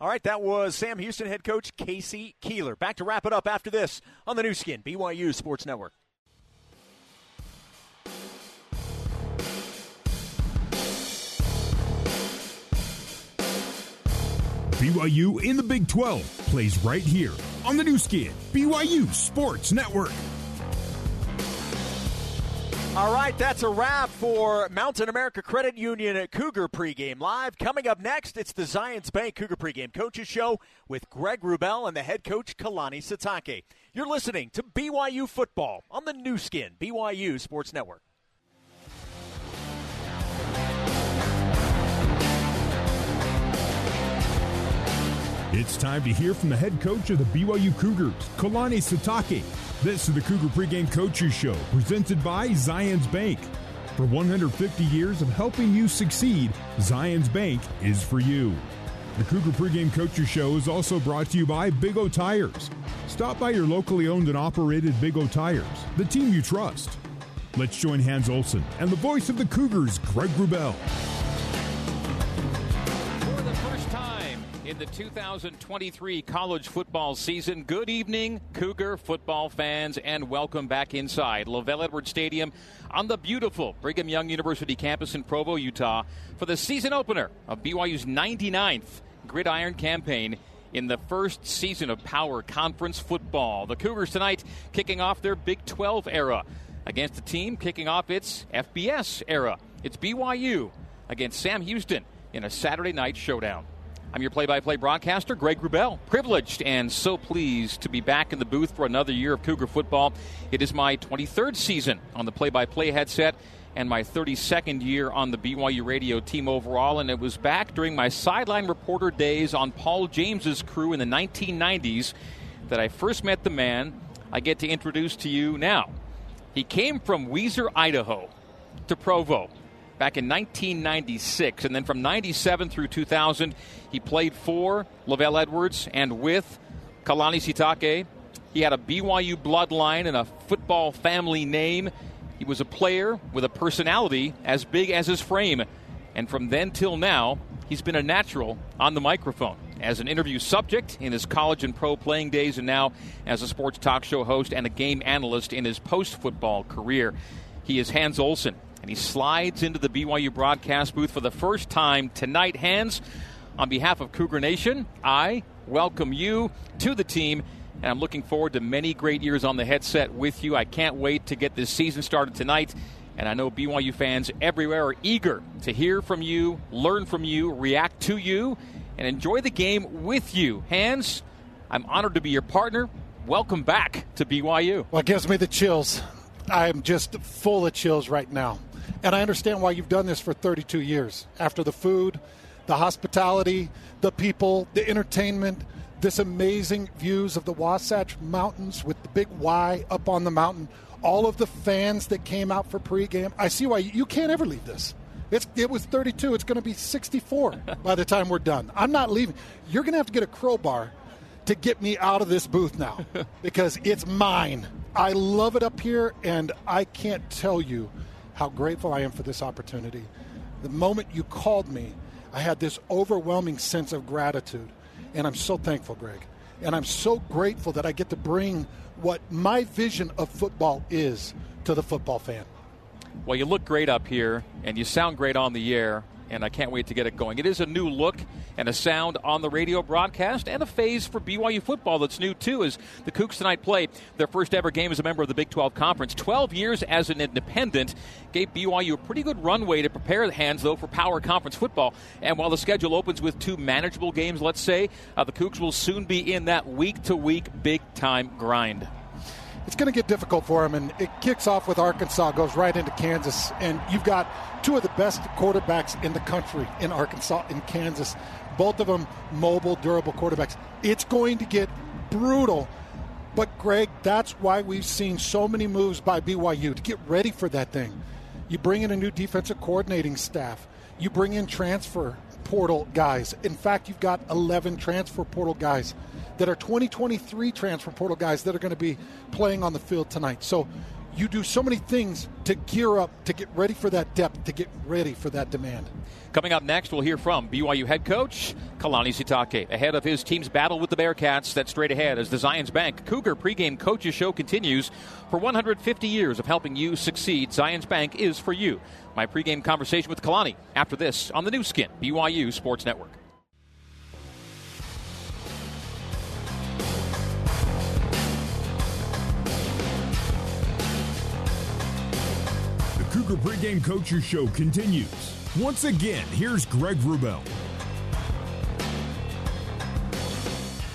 All right, that was Sam Houston head coach K.C. Keeler. Back to wrap it up after this on the Nu Skin, BYU Sports Network. BYU in the Big 12 plays right here on the Nu Skin, BYU Sports Network. All right, that's a wrap for Mountain America Credit Union at Cougar Pregame Live. Coming up next, it's the Zions Bank Cougar Pregame Coaches Show with Greg Wrubell and the head coach Kalani Sitake. You're listening to BYU Football on the Nu Skin, BYU Sports Network. It's time to hear from the head coach of the BYU Cougars, Kalani Sitake. This is the Cougar Pregame Coaches Show, presented by Zions Bank. For 150 years of helping you succeed, Zions Bank is for you. The Cougar Pregame Coaches Show is also brought to you by Big O Tires. Stop by your locally owned and operated Big O Tires, the team you trust. Let's join Hans Olsen and the voice of the Cougars, Greg Wrubell. The 2023 college football season. Good evening, Cougar football fans, and welcome back inside LaVell Edwards Stadium on the beautiful Brigham Young University campus in Provo, Utah, for the season opener of BYU's 99th Gridiron campaign in the first season of Power Conference football. The Cougars tonight kicking off their Big 12 era against a team kicking off its FBS era. It's BYU against Sam Houston in a Saturday night showdown. I'm your play by play broadcaster, Greg Wrubell. Privileged and so pleased to be back in the booth for another year of Cougar football. It is my 23rd season on the play by play headset and my 32nd year on the BYU radio team overall. And it was back during my sideline reporter days on Paul James's crew in the 1990s that I first met the man I get to introduce to you now. He came from Weiser, Idaho to Provo back in 1996. And then from 97 through 2000, he played for LaVell Edwards and with Kalani Sitake. He had a BYU bloodline and a football family name. He was a player with a personality as big as his frame. And from then till now, he's been a natural on the microphone as an interview subject in his college and pro playing days, and now as a sports talk show host and a game analyst in his post football career. He is Hans Olsen, and he slides into the BYU broadcast booth for the first time tonight. Hans, on behalf of Cougar Nation, I welcome you to the team, and I'm looking forward to many great years on the headset with you. I can't wait to get this season started tonight. And I know BYU fans everywhere are eager to hear from you, learn from you, react to you, and enjoy the game with you. Hans, I'm honored to be your partner. Welcome back to BYU. Well, it gives me the chills. I'm just full of chills right now. And I understand why you've done this for 32 years. After the food, the hospitality, the people, the entertainment, this amazing views of the Wasatch Mountains with the big Y up on the mountain, all of the fans that came out for pregame. I see why you can't ever leave this. It's, it was 32. It's going to be 64 <laughs> by the time we're done. I'm not leaving. You're going to have to get a crowbar to get me out of this booth now <laughs> because it's mine. I love it up here, and I can't tell you how grateful I am for this opportunity. The moment you called me, I had this overwhelming sense of gratitude, and I'm so thankful, Greg. And I'm so grateful that I get to bring what my vision of football is to the football fan. Well, you look great up here, and you sound great on the air and I can't wait to get it going. It is a new look and a sound on the radio broadcast and a phase for BYU football that's new too as the Cougs tonight play their first ever game as a member of the Big 12 Conference. 12 years as an independent gave BYU a pretty good runway to prepare the hands though for power conference football. And while the schedule opens with two manageable games, let's say, uh, the Cougs will soon be in that week to week big time grind it's going to get difficult for them. And it kicks off with Arkansas, goes right into Kansas, and you've got two of the best quarterbacks in the country in Arkansas and Kansas. Both of them mobile, durable quarterbacks. It's going to get brutal. But Greg, that's why we've seen so many moves by BYU to get ready for that thing. You bring in a new defensive coordinating staff. You bring in transfer portal guys. In fact, you've got 11 transfer portal guys that are 2023 transfer portal guys that are going to be playing on the field tonight. So you do so many things to gear up, to get ready for that depth, to get ready for that demand. Coming up next, we'll hear from BYU head coach Kalani Sitake ahead of his team's battle with the Bearkats. That's straight ahead as the Zions Bank Cougar pregame coaches show continues. For 150 years of helping you succeed, Zions Bank is for you. My pregame conversation with Kalani after this on the Nu Skin, BYU Sports Network. Cougar Pregame Coaches Show continues. Once again, here's Greg Wrubell.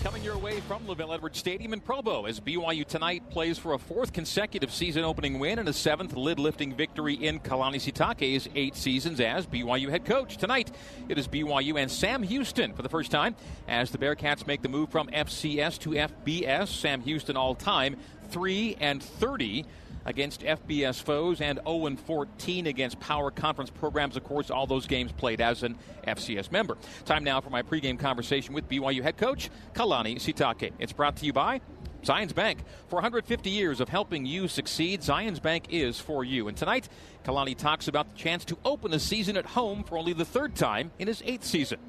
Coming your way from LaVell Edwards Stadium in Provo as BYU tonight plays for a fourth consecutive season opening win and a seventh lid lifting victory in Kalani Sitake's eight seasons as BYU head coach. Tonight, it is BYU and Sam Houston for the first time as the Bearkats make the move from FCS to FBS. Sam Houston all time 3 and 30 against FBS foes and 0 14 against Power Conference programs. Of course, all those games played as an FCS member. Time now for my pregame conversation with BYU head coach Kalani Sitake. It's brought to you by Zions Bank. For 150 years of helping you succeed, Zions Bank is for you. And tonight, Kalani talks about the chance to open the season at home for only the third time in his eighth season.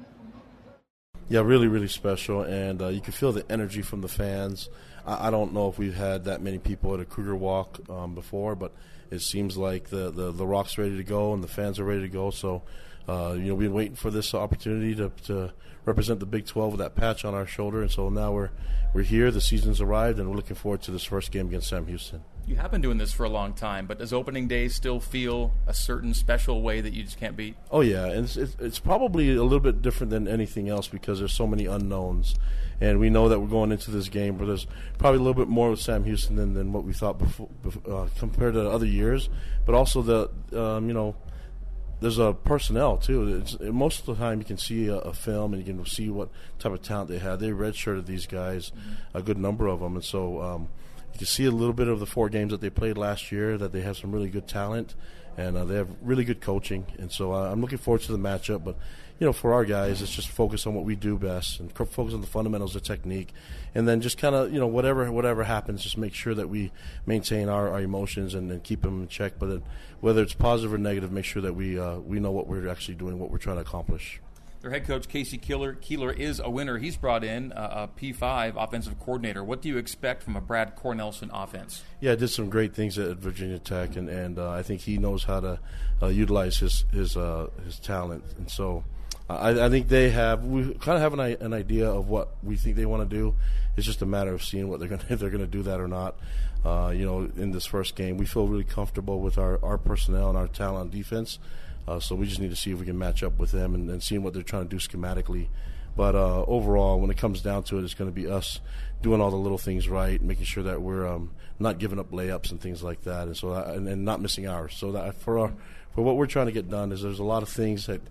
Yeah, really, really special, and uh, you can feel the energy from the fans. I, I, don't know if we've had that many people at a Cougar Walk um, before, but it seems like the, the the rock's ready to go and the fans are ready to go. So, uh, you know, we've been waiting for this opportunity to, to represent the Big 12 with that patch on our shoulder, and so now we're we're here. The season's arrived, and we're looking forward to this first game against Sam Houston. You have been doing this for a long time, but does opening day still feel a certain special way that you just can't beat? Oh yeah, and it's, it's probably a little bit different than anything else because there's so many unknowns, and we know that we're going into this game, but there's probably a little bit more with Sam Houston than, than what we thought before, uh, compared to other years. But also the um, you know there's a personnel too. It's, most of the time, you can see a, a, film and you can see what type of talent they had. They redshirted these guys, mm-hmm. a good number of them, and so um, you can see a little bit of the four games that they played last year that they have some really good talent and uh, they have really good coaching. And so uh, I'm looking forward to the matchup. But you know, for our guys, it's just focus on what we do best and focus on the fundamentals of technique, and then just kind of you know whatever whatever happens, just make sure that we maintain our, our emotions and, and keep them in check. But then, whether it's positive or negative, make sure that we uh, we know what we're actually doing, what we're trying to accomplish. Their head coach K.C. Keeler, Keeler is a winner. He's brought in a, a P5 offensive coordinator. What do you expect from a Brad Cornelsen offense? Yeah, did some great things at Virginia Tech, and, and uh, I think he knows how to uh, utilize his his uh, his talent. And so, I, I, think they have we kind of have an, an idea of what we think they want to do. It's just a matter of seeing what they're going <laughs> if they're going to do that or not. Uh, you know, in this first game, we feel really comfortable with our, our personnel and our talent on defense. Uh, so we just need to see if we can match up with them and, and seeing what they're trying to do schematically But uh, overall, when it comes down to it, it's going to be us doing all the little things right, making sure that we're um, not giving up layups and things like that, and so that, and, and not missing ours. So that for our for what we're trying to get done is there's a lot of things that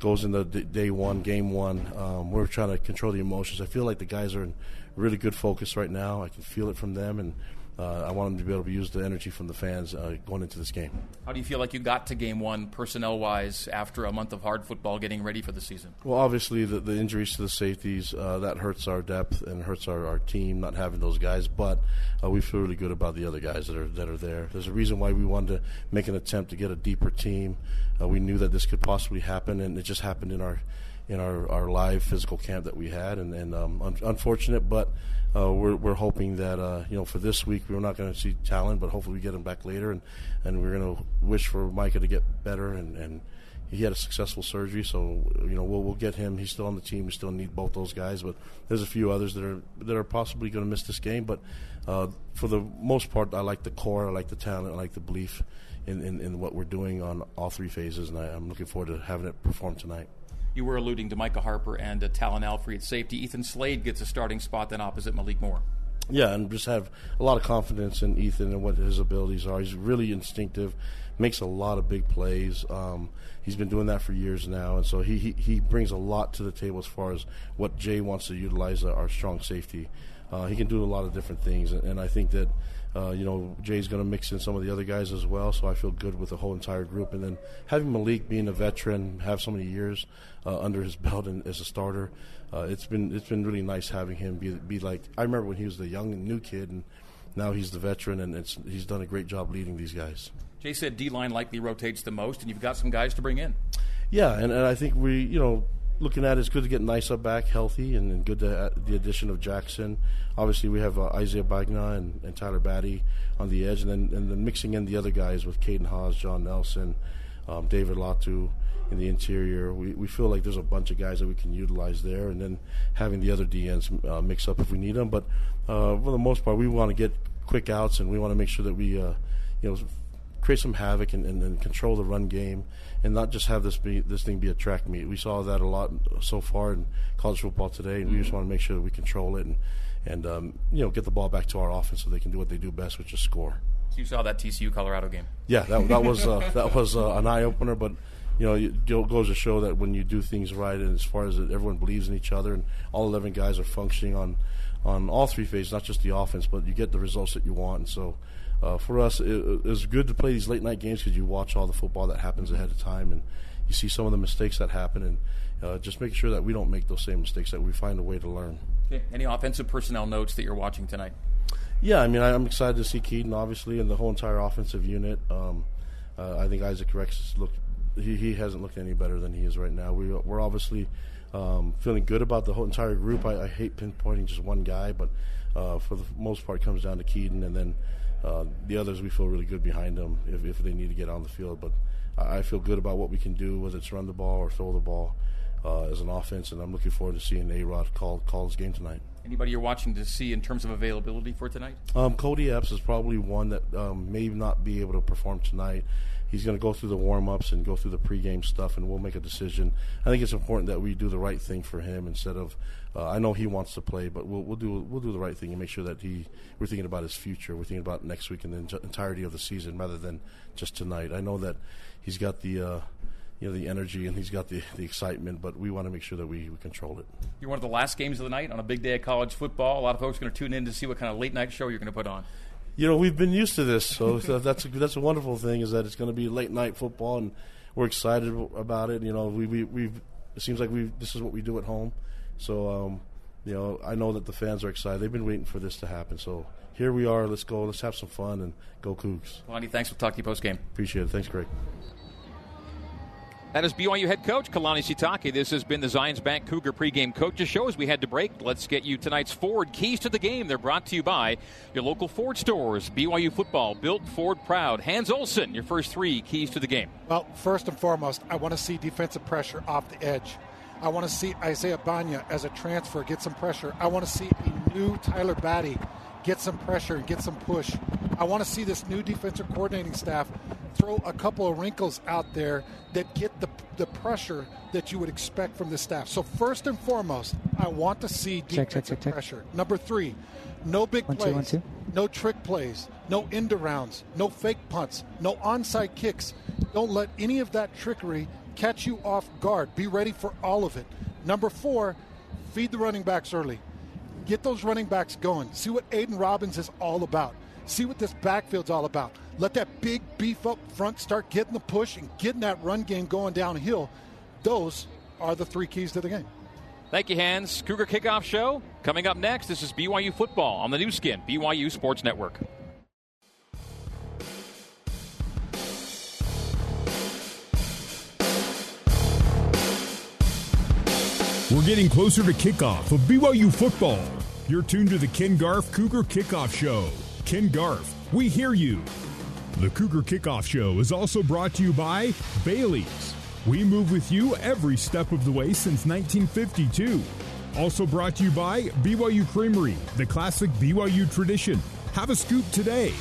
goes into day one, game one. Um, we're trying to control the emotions. I feel like the guys are in really good focus right now. I can feel it from them, and uh, I want them to be able to use the energy from the fans uh, going into this game. How do you feel like you got to game one personnel wise after a month of hard football getting ready for the season? Well, obviously, the, the injuries to the safeties, uh, that hurts our depth and hurts our, our team not having those guys, but uh, we feel really good about the other guys that are, that are there. There's a reason why we wanted to make an attempt to get a deeper team. Uh, we knew that this could possibly happen, and it just happened in our in our, our live physical camp that we had, and, and um, un- unfortunate, but uh, we're, we're hoping that uh, you know for this week we're not going to see Talan, but hopefully we get him back later, and, and we're going to wish for Micah to get better, and, and he had a successful surgery, so you know we'll we'll get him. He's still on the team. We still need both those guys, but there's a few others that are that are possibly going to miss this game. But uh, for the most part, I like the core, I like the talent, I like the belief in, in, in what we're doing on all three phases, and I, I'm looking forward to having it perform tonight. You were alluding to Micah Harper and uh, Talan Alfrey at safety. Ethan Slade gets a starting spot then opposite Malik Moore. Yeah, and just have a lot of confidence in Ethan and what his abilities are. He's really instinctive, makes a lot of big plays. Um, he's been doing that for years now, and so he, he, he brings a lot to the table as far as what Jay wants to utilize our strong safety. Uh, he can do a lot of different things, and, and I think that uh, you know, Jay's going to mix in some of the other guys as well, so I feel good with the whole entire group. And then having Malik being a veteran, have so many years uh, under his belt and, as a starter, uh, it's been it's been really nice having him be be like. I remember when he was the young and new kid, and now he's the veteran, and it's he's done a great job leading these guys. Jay said D line likely rotates the most, and you've got some guys to bring in. Yeah, and, and I think we, you know, looking at it, it's good to get Nysa back healthy and, and good to uh, the addition of Jackson. Obviously, we have uh, Isaiah Bagnah and, and, Tyler Batty on the edge, and then and then mixing in the other guys with Caden Haws, John Nelson, um, David Latu in the interior. We, we feel like there's a bunch of guys that we can utilize there, and then having the other DNs uh, mix up if we need them. But uh, for the most part, we want to get quick outs, and we want to make sure that we, uh, you know, create some havoc and, and, and, control the run game, and not just have this be this thing be a track meet. We saw that a lot so far in college football today, and we just want to make sure that we control it and and um, you know get the ball back to our offense so they can do what they do best, which is score. You saw that TCU Colorado game. Yeah, that, that was uh, <laughs> that was uh, an eye opener, but you know, it goes to show that when you do things right, and as far as it, everyone believes in each other, and all eleven guys are functioning on on all three phases, not just the offense, but you get the results that you want. And so, uh, for us, it, it's good to play these late night games because you watch all the football that happens ahead of time, and you see some of the mistakes that happen, and uh, just make sure that we don't make those same mistakes. That we find a way to learn. Okay. Any offensive personnel notes that you're watching tonight? Yeah, I mean, I, am excited to see Kedon, obviously, and the whole entire offensive unit. Um, uh, I think Isaac Rex looked he, he hasn't looked any better than he is right now. We we're obviously um, feeling good about the whole entire group. I, I hate pinpointing just one guy, but uh, for the most part, it comes down to Kedon and then uh, the others we feel really good behind them if, if they need to get on the field. But I feel good about what we can do, whether it's run the ball or throw the ball uh, as an offense, and I'm looking forward to seeing A Rod call call his game tonight. Anybody you're watching to see in terms of availability for tonight? Um, Kody Epps is probably one that um, may not be able to perform tonight. He's going to go through the warm ups and go through the pregame stuff, and we'll make a decision. I think it's important that we do the right thing for him instead of. Uh, I know he wants to play, but we'll, we'll do we'll do the right thing and make sure that he we're thinking about his future. We're thinking about next week and the entirety of the season rather than just tonight. I know that he's got the. Uh, you know the energy and he's got the, the excitement, but we want to make sure that we, we control it. You're one of the last games of the night on a big day of college football. A lot of folks are going to tune in to see what kind of late night show you're going to put on you know, we've been used to this, <laughs> so that's a, that's a wonderful thing. Is that it's going to be late night football, and we're excited about it. You know, we we we've it seems like we this is what we do at home, so um, you know, I know that the fans are excited. They've been waiting for this to happen, so here we are. Let's go. Let's have some fun and go Cougs. Lonnie, thanks. We'll talk to you post game. Appreciate it. Thanks, Greg. That is BYU head coach Kalani Sitake. This has been the Zions Bank Cougar pregame coaches show. As we head to break, let's get you tonight's Ford keys to the game. They're brought to you by your local Ford stores. BYU football built Ford proud. Hans Olsen, your first three keys to the game. Well, first and foremost, I want to see defensive pressure off the edge. I want to see Isaiah Bagnah as a transfer get some pressure. I want to see a new Tyler Batty get some pressure and get some push. I want to see this new defensive coordinating staff throw a couple of wrinkles out there that get the, the pressure that you would expect from the staff. So, first and foremost, I want to see defensive check, check, check, pressure. Number three, no big one, plays, two, one, two. no trick plays, no end arounds, no fake punts, no onside kicks. Don't let any of that trickery catch you off guard. Be ready for all of it. Number four, feed the running backs early. Get those running backs going. See what Aidan Robbins is all about. See what this backfield's all about. Let that big beef up front start getting the push and getting that run game going downhill. Those are the three keys to the game. Thank you, Hans. Cougar Kickoff Show coming up next. This is BYU football on the Nu Skin, BYU Sports Network. We're getting closer to kickoff of BYU football. You're tuned to the Ken Garff Cougar Kickoff Show. Ken Garff, we hear you. The Cougar Kickoff Show is also brought to you by Bailey's. We move with you every step of the way since 1952. Also brought to you by BYU Creamery, the classic BYU tradition. Have a scoop today.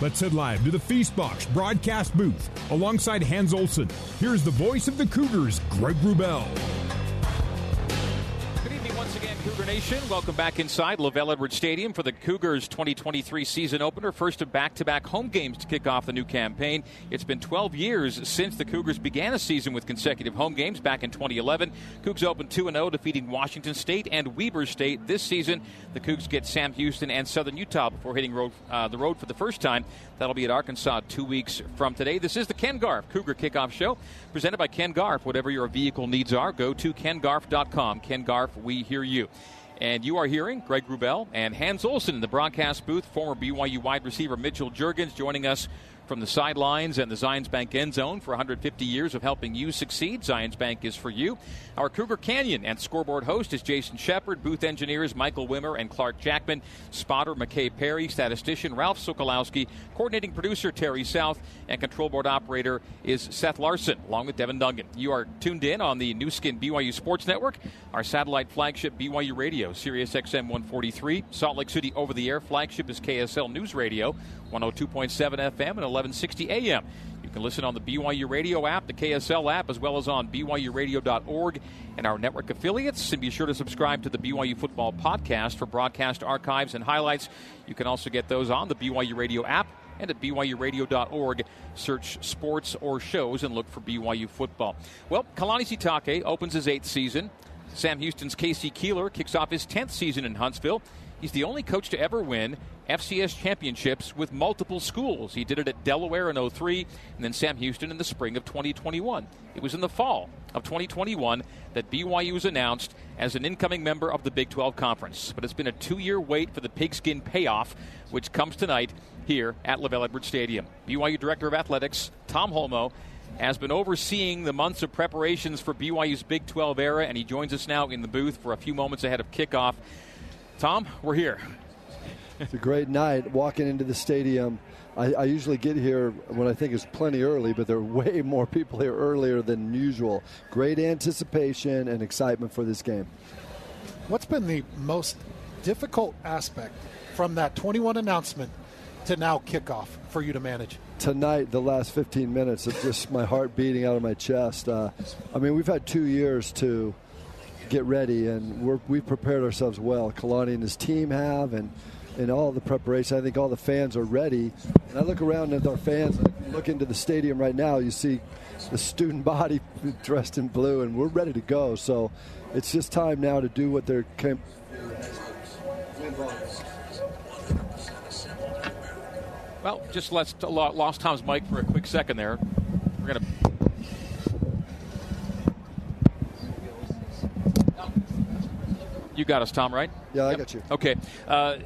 Let's head live to the Feastbox broadcast booth alongside Hans Olsen. Here's the voice of the Cougars, Greg Wrubell. Nation. Welcome back inside LaVell Edwards Stadium for the Cougars 2023 season opener. First of back to back home games to kick off the new campaign. It's been 12 years since the Cougars began a season with consecutive home games back in 2011. Cougs opened 2 0, defeating Washington State and Weber State. This season, the Cougs get Sam Houston and Southern Utah before hitting road, uh, the road for the first time. That'll be at Arkansas two weeks from today. This is the Ken Garff Cougar Kickoff Show, presented by Ken Garff. Whatever your vehicle needs are, go to kengarff.com. Ken Garff, we hear you. And you are hearing Greg Wrubell and Hans Olsen in the broadcast booth. Former BYU wide receiver Mitchell Juergens joining us from the sidelines and the Zions Bank end zone for 150 years of helping you succeed. Zions Bank is for you. Our Cougar Canyon and scoreboard host is Jason Shepard. Booth engineers Michael Wimmer and Clark Jackman. Spotter McKay Perry. Statistician Ralph Sokolowski. Coordinating producer Terry South. And control board operator is Seth Larson, along with Devin Dungan. You are tuned in on the Nu Skin BYU Sports Network, our satellite flagship BYU Radio, Sirius XM 143. Salt Lake City over the air flagship is KSL News Radio, 102.7 FM and 1160 AM. You can listen on the BYU Radio app, the KSL app, as well as on BYURadio.org and our network affiliates. And be sure to subscribe to the BYU Football Podcast for broadcast archives and highlights. You can also get those on the BYU Radio app and at BYURadio.org. Search sports or shows and look for BYU football. Well, Kalani Sitake opens his eighth season. Sam Houston's K.C. Keeler kicks off his 10th season in Huntsville. He's the only coach to ever win FCS championships with multiple schools. He did it at Delaware in 03 and then Sam Houston in the spring of 2021. It was in the fall of 2021 that BYU was announced as an incoming member of the Big 12 Conference. But it's been a two year wait for the pigskin payoff, which comes tonight here at LaVell Edwards Stadium. BYU Director of Athletics, Tom Holmoe, has been overseeing the months of preparations for BYU's Big 12 era, and he joins us now in the booth for a few moments ahead of kickoff. Tom, we're here. It's a great night walking into the stadium. I, I, usually get here when I think it's plenty early, but there are way <laughs> more people here earlier than usual. Great anticipation and excitement for this game. What's been the most difficult aspect from that 21 announcement to now kickoff for you to manage? Tonight, the last 15 minutes of just my heart beating out of my chest. Uh, I mean, we've had two years to get ready, and we have prepared ourselves well. Kalani and his team have, and in all the preparation. I think all the fans are ready. And I look around at our fans, look into the stadium right now, you see the student <laughs> body dressed in blue, and we're ready to go. So it's just time now to do what they're. Came- well, just lost, lost Tom's mic for a quick second there. We're going to You got us, Tom, right? Yeah, I yep. got you. Okay. Uh,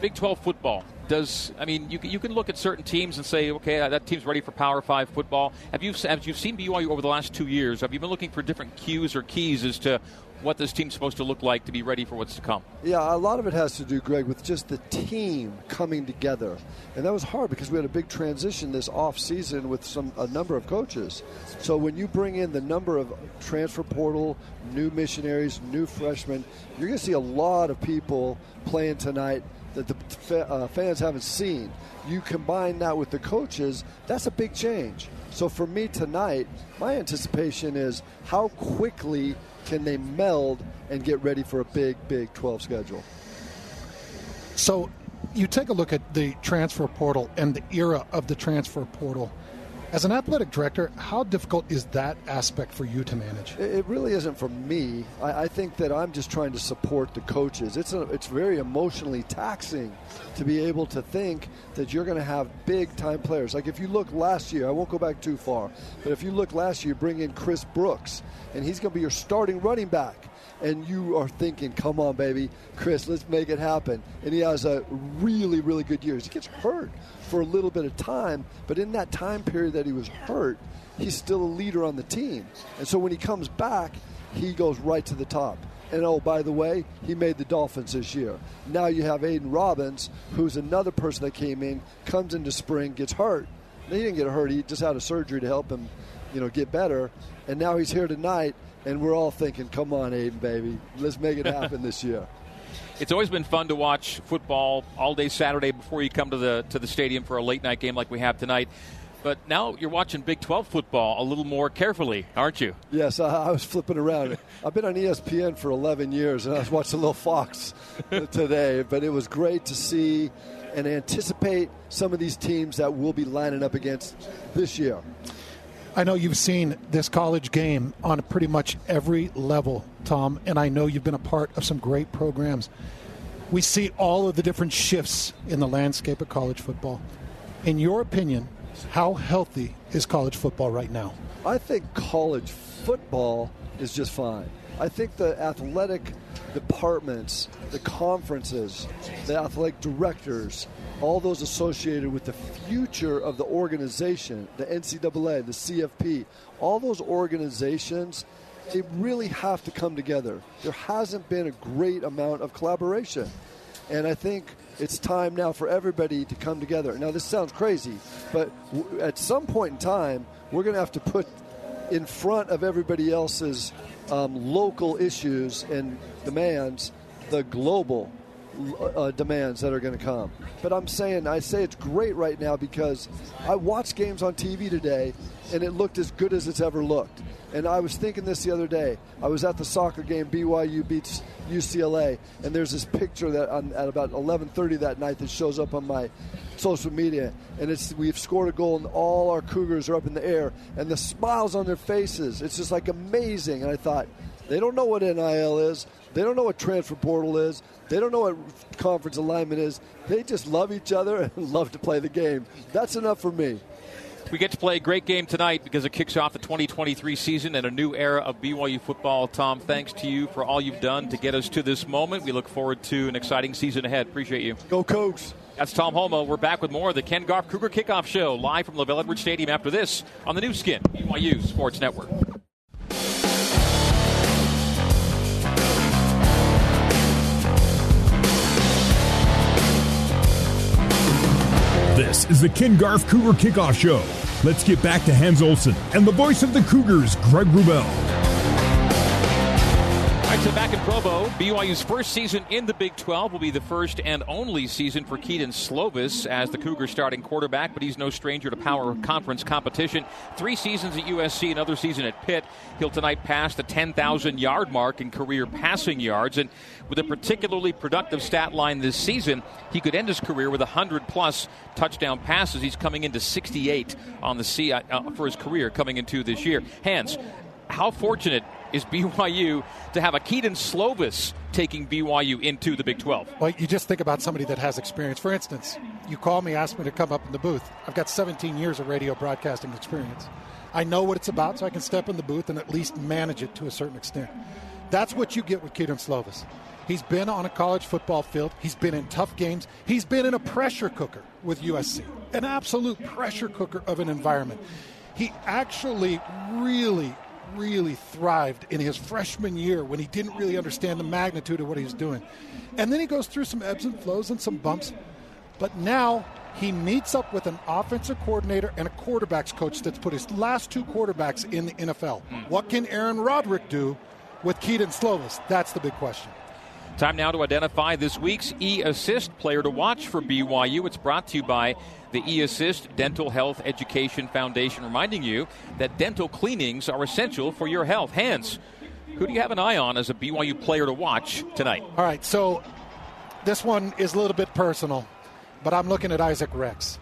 Big 12 football. Does I mean you you can look at certain teams and say okay that team's ready for Power Five football. Have you have you seen BYU over the last two years? Have you been looking for different cues or keys as to what this team's supposed to look like to be ready for what's to come? Yeah, a lot of it has to do, Greg, with just the team coming together, and that was hard because we had a big transition this off season with some a number of coaches. So when you bring in the number of transfer portal, new missionaries, new freshmen, you're going to see a lot of people playing tonight that the uh, fans haven't seen. You combine that with the coaches, that's a big change. So for me tonight, my anticipation is how quickly can they meld and get ready for a big, big 12 schedule. So you take a look at the transfer portal and the era of the transfer portal. As an athletic director, how difficult is that aspect for you to manage? It really isn't for me. I, I, think that I'm just trying to support the coaches. It's a, it's very emotionally taxing to be able to think that you're going to have big time players. Like if you look last year, I won't go back too far, but if you look last year, you bring in Chris Brooks, and he's going to be your starting running back and you are thinking, come on, baby, Chris, let's make it happen. And he has a really, really good year. He gets hurt for a little bit of time, but in that time period that he was hurt, he's still a leader on the team. And so when he comes back, he goes right to the top. And oh, by the way, he made the Dolphins this year. Now you have Aidan Robbins, who's another person that came in, comes into spring, gets hurt. He didn't get hurt. He just had a surgery to help him, you know, get better. And now he's here tonight, and we're all thinking, "Come on, Aidan, baby, let's make it happen this year." <laughs> It's always been fun to watch football all day Saturday before you come to the to the stadium for a late night game like we have tonight. But now you're watching Big 12 football a little more carefully, aren't you? Yes, I, I was flipping around. I've been on ESPN for 11 years, and I was watching a little Fox <laughs> today. But it was great to see and anticipate some of these teams that we'll be lining up against this year. I know you've seen this college game on pretty much every level, Tom, and I know you've been a part of some great programs. We see all of the different shifts in the landscape of college football. In your opinion, how healthy is college football right now? I think college football is just fine. I think the athletic departments, the conferences, the athletic directors, all those associated with the future of the organization, the NCAA, the CFP, all those organizations, they really have to come together. There hasn't been a great amount of collaboration. And I think it's time now for everybody to come together. Now, this sounds crazy, but w- at some point in time, we're going to have to put in front of everybody else's um, local issues and demands the global uh, demands that are going to come. But I'm saying, I say it's great right now because I watched games on TV today and it looked as good as it's ever looked. And I was thinking this the other day. I was at the soccer game BYU beats UCLA, and there's this picture that at about 11:30 that night that shows up on my social media, and it's we've scored a goal and all our Cougars are up in the air, and the smiles on their faces. It's just like amazing. And I thought, they don't know what NIL is. They don't know what transfer portal is. They don't know what conference alignment is. They just love each other <laughs> and love to play the game. That's enough for me. We get to play a great game tonight because it kicks off the 2023 season and a new era of BYU football. Tom, thanks to you for all you've done to get us to this moment. We look forward to an exciting season ahead. Appreciate you. Go, Coach. That's Tom Holmoe. We're back with more of the Ken Garff Cougar Kickoff Show live from LaVell Edwards Stadium after this on the Nu Skin, BYU Sports Network. This is the Ken Garff Cougar Kickoff Show. Let's get back to Hans Olsen and the voice of the Cougars, Greg Wrubell. Back in Provo, BYU's first season in the Big 12 will be the first and only season for Kedon Slovis as the Cougar starting quarterback, but he's no stranger to power conference competition. Three seasons at USC, another season at Pitt. He'll tonight pass the 10,000 yard mark in career passing yards, and with a particularly productive stat line this season, he could end his career with 100 plus touchdown passes. He's coming into 68 on the C uh, for his career coming into this year. Hans, how fortunate is BYU to have a Kedon Slovis taking BYU into the Big 12? Well, you just think about somebody that has experience. For instance, you call me, ask me to come up in the booth. I've got 17 years of radio broadcasting experience. I know what it's about, so I can step in the booth and at least manage it to a certain extent. That's what you get with Kedon Slovis. He's been on a college football field. He's been in tough games. He's been in a pressure cooker with USC, an absolute pressure cooker of an environment. He actually really, really thrived in his freshman year when he didn't really understand the magnitude of what he was doing. And then he goes through some ebbs and flows and some bumps. But now he meets up with an offensive coordinator and a quarterbacks coach that's put his last two quarterbacks in the NFL. Mm. What can Aaron Roderick do with Kedon Slovis? That's the big question. Time now to identify this week's E Assist player to watch for BYU. It's brought to you by the E Assist Dental Health Education Foundation, reminding you that dental cleanings are essential for your health. Hans, who do you have an eye on as a BYU player to watch tonight? All right, so this one is a little bit personal, but I'm looking at Isaac Rex.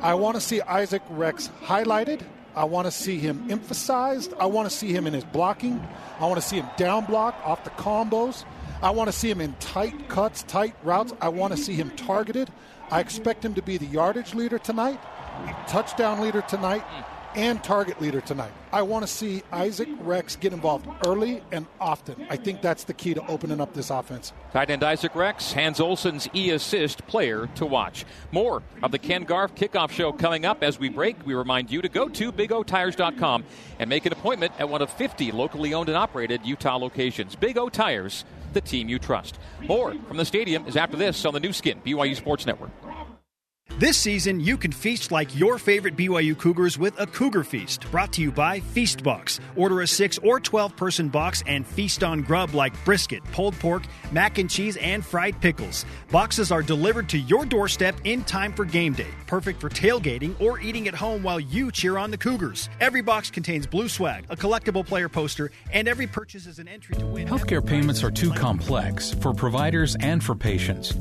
I want to see Isaac Rex highlighted. I want to see him emphasized. I want to see him in his blocking. I want to see him down block off the combos. I want to see him in tight cuts, tight routes. I want to see him targeted. I expect him to be the yardage leader tonight, touchdown leader tonight, and target leader tonight. I want to see Isaac Rex get involved early and often. I think that's the key to opening up this offense. Tight end Isaac Rex, Hans Olsen's e assist player to watch. More of the Ken Garff kickoff show coming up as we break. We remind you to go to bigotires.com and make an appointment at one of 50 locally owned and operated Utah locations. Big O Tires, the team you trust. More from the stadium is after this on the Nu Skin, BYU Sports Network. This season, you can feast like your favorite BYU Cougars with a Cougar Feast, brought to you by Feastbox. Order a 6 or 12 person box and feast on grub like brisket, pulled pork, mac and cheese, and fried pickles. Boxes are delivered to your doorstep in time for game day, perfect for tailgating or eating at home while you cheer on the Cougars. Every box contains blue swag, a collectible player poster, and every purchase is an entry to win. Healthcare payments are too complex for providers and for patients.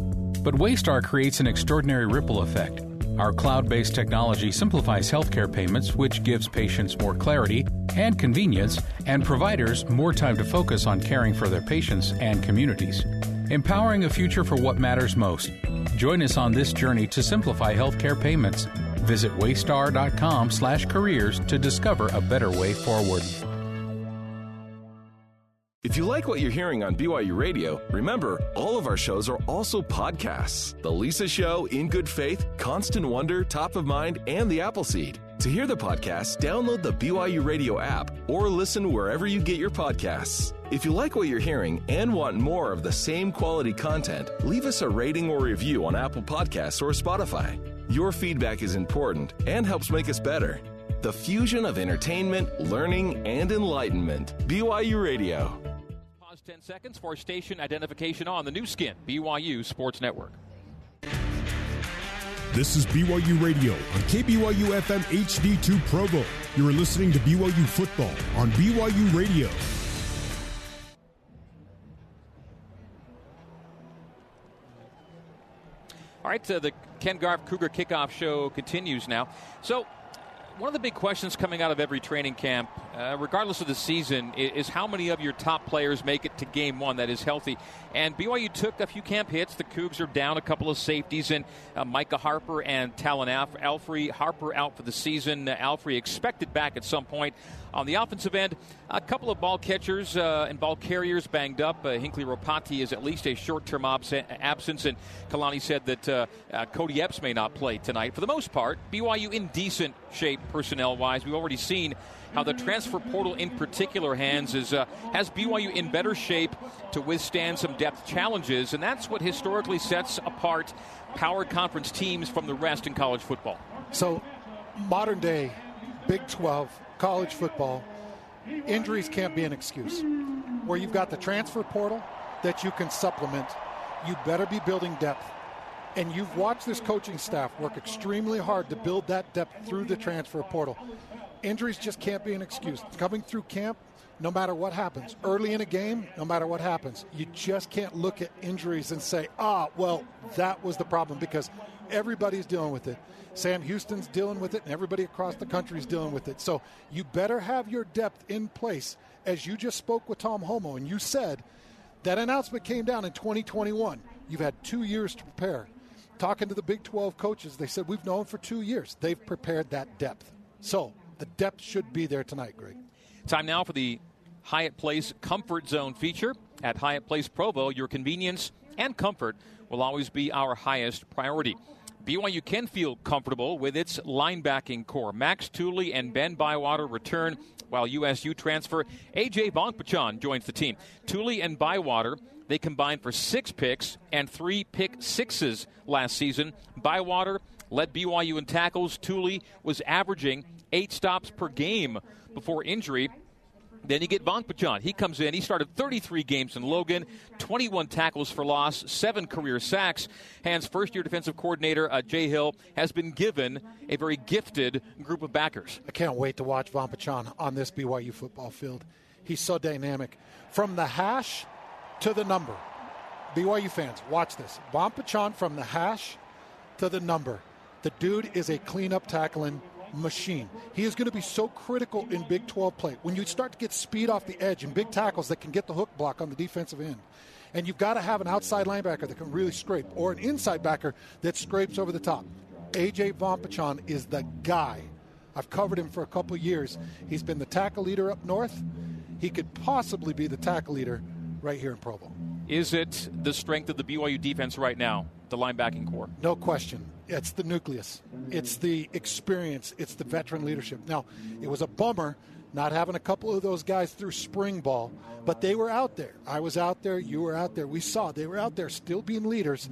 But Waystar creates an extraordinary ripple effect. Our cloud based technology simplifies healthcare payments, which gives patients more clarity and convenience, and providers more time to focus on caring for their patients and communities. Empowering a future for what matters most. Join us on this journey to simplify healthcare payments. Visit waystar.com/careers to discover a better way forward. If you like what you're hearing on BYU Radio, remember, all of our shows are also podcasts. The Lisa Show, In Good Faith, Constant Wonder, Top of Mind, and The Appleseed. To hear the podcast, download the BYU Radio app or listen wherever you get your podcasts. If you like what you're hearing and want more of the same quality content, leave us a rating or review on Apple Podcasts or Spotify. Your feedback is important and helps make us better. The fusion of entertainment, learning, and enlightenment. BYU Radio. 10 seconds for station identification on the Nu Skin, BYU Sports Network. This is BYU Radio on KBYU FM HD2 Provo. You are listening to BYU football on BYU Radio. All right, uh, the Ken Garff Cougar kickoff show continues now. So, one of the big questions coming out of every training camp, uh, regardless of the season, is, how many of your top players make it to game one that is healthy. And BYU took a few camp hits. The Cougs are down a couple of safeties, and uh, Micah Harper and Talan Alf- Alfrey. Harper out for the season. Uh, Alfrey expected back at some point. On the offensive end, a couple of ball catchers uh, and ball carriers banged up. Uh, Hinckley Ropati is at least a short term abs- absence, and Kalani said that uh, uh, Kody Epps may not play tonight. For the most part, BYU in decent shape personnel wise. We've already seen how the transfer portal in particular hands is uh, has BYU in better shape to withstand some depth challenges, and that's what historically sets apart power conference teams from the rest in college football. So, modern day Big 12 college football, injuries can't be an excuse. Where you've got the transfer portal that you can supplement, you better be building depth. And you've watched this coaching staff work extremely hard to build that depth through the transfer portal. Injuries just can't be an excuse. Coming through camp, no matter what happens, early in a game, no matter what happens, you just can't look at injuries and say, ah, well, that was the problem because everybody's dealing with it. Sam Houston's dealing with it, and everybody across the country is dealing with it. So you better have your depth in place. As you just spoke with Tom Holmoe, and you said that announcement came down in 2021. You've had two years to prepare. Talking to the Big 12 coaches, they said we've known for two years. They've prepared that depth. So the depth should be there tonight, Greg. Time now for the Hyatt Place Comfort Zone feature. At Hyatt Place Provo, your convenience and comfort will always be our highest priority. BYU can feel comfortable with its linebacking corps. Max Tooley and Ben Bywater return while USU transfer AJ Vongphachanh joins the team. Tooley and Bywater they combined for six picks and three pick sixes last season. Bywater led BYU in tackles. Tooley was averaging eight stops per game before injury. Then you get Vongphachanh. He comes in. He started 33 games in Logan, 21 tackles for loss, seven career sacks. Hans' first year defensive coordinator, uh, Jay Hill, has been given a very gifted group of backers. I can't wait to watch Vongphachanh on this BYU football field. He's so dynamic. From the hash to the number. BYU fans, watch this. Vongphachanh from the hash to the number. The dude is a cleanup tackling machine. He is going to be so critical in Big 12 play. When you start to get speed off the edge and big tackles that can get the hook block on the defensive end, and you've got to have an outside linebacker that can really scrape, or an inside backer that scrapes over the top. AJ Vongphachanh is the guy. I've covered him for a couple years. He's been the tackle leader up north. He could possibly be the tackle leader right here in Provo. Is it the strength of the BYU defense right now, the linebacking corps? No question. It's the nucleus. It's the experience. It's the veteran leadership. Now, it was a bummer not having a couple of those guys through spring ball, but they were out there. I was out there. You were out there. We saw they were out there still being leaders.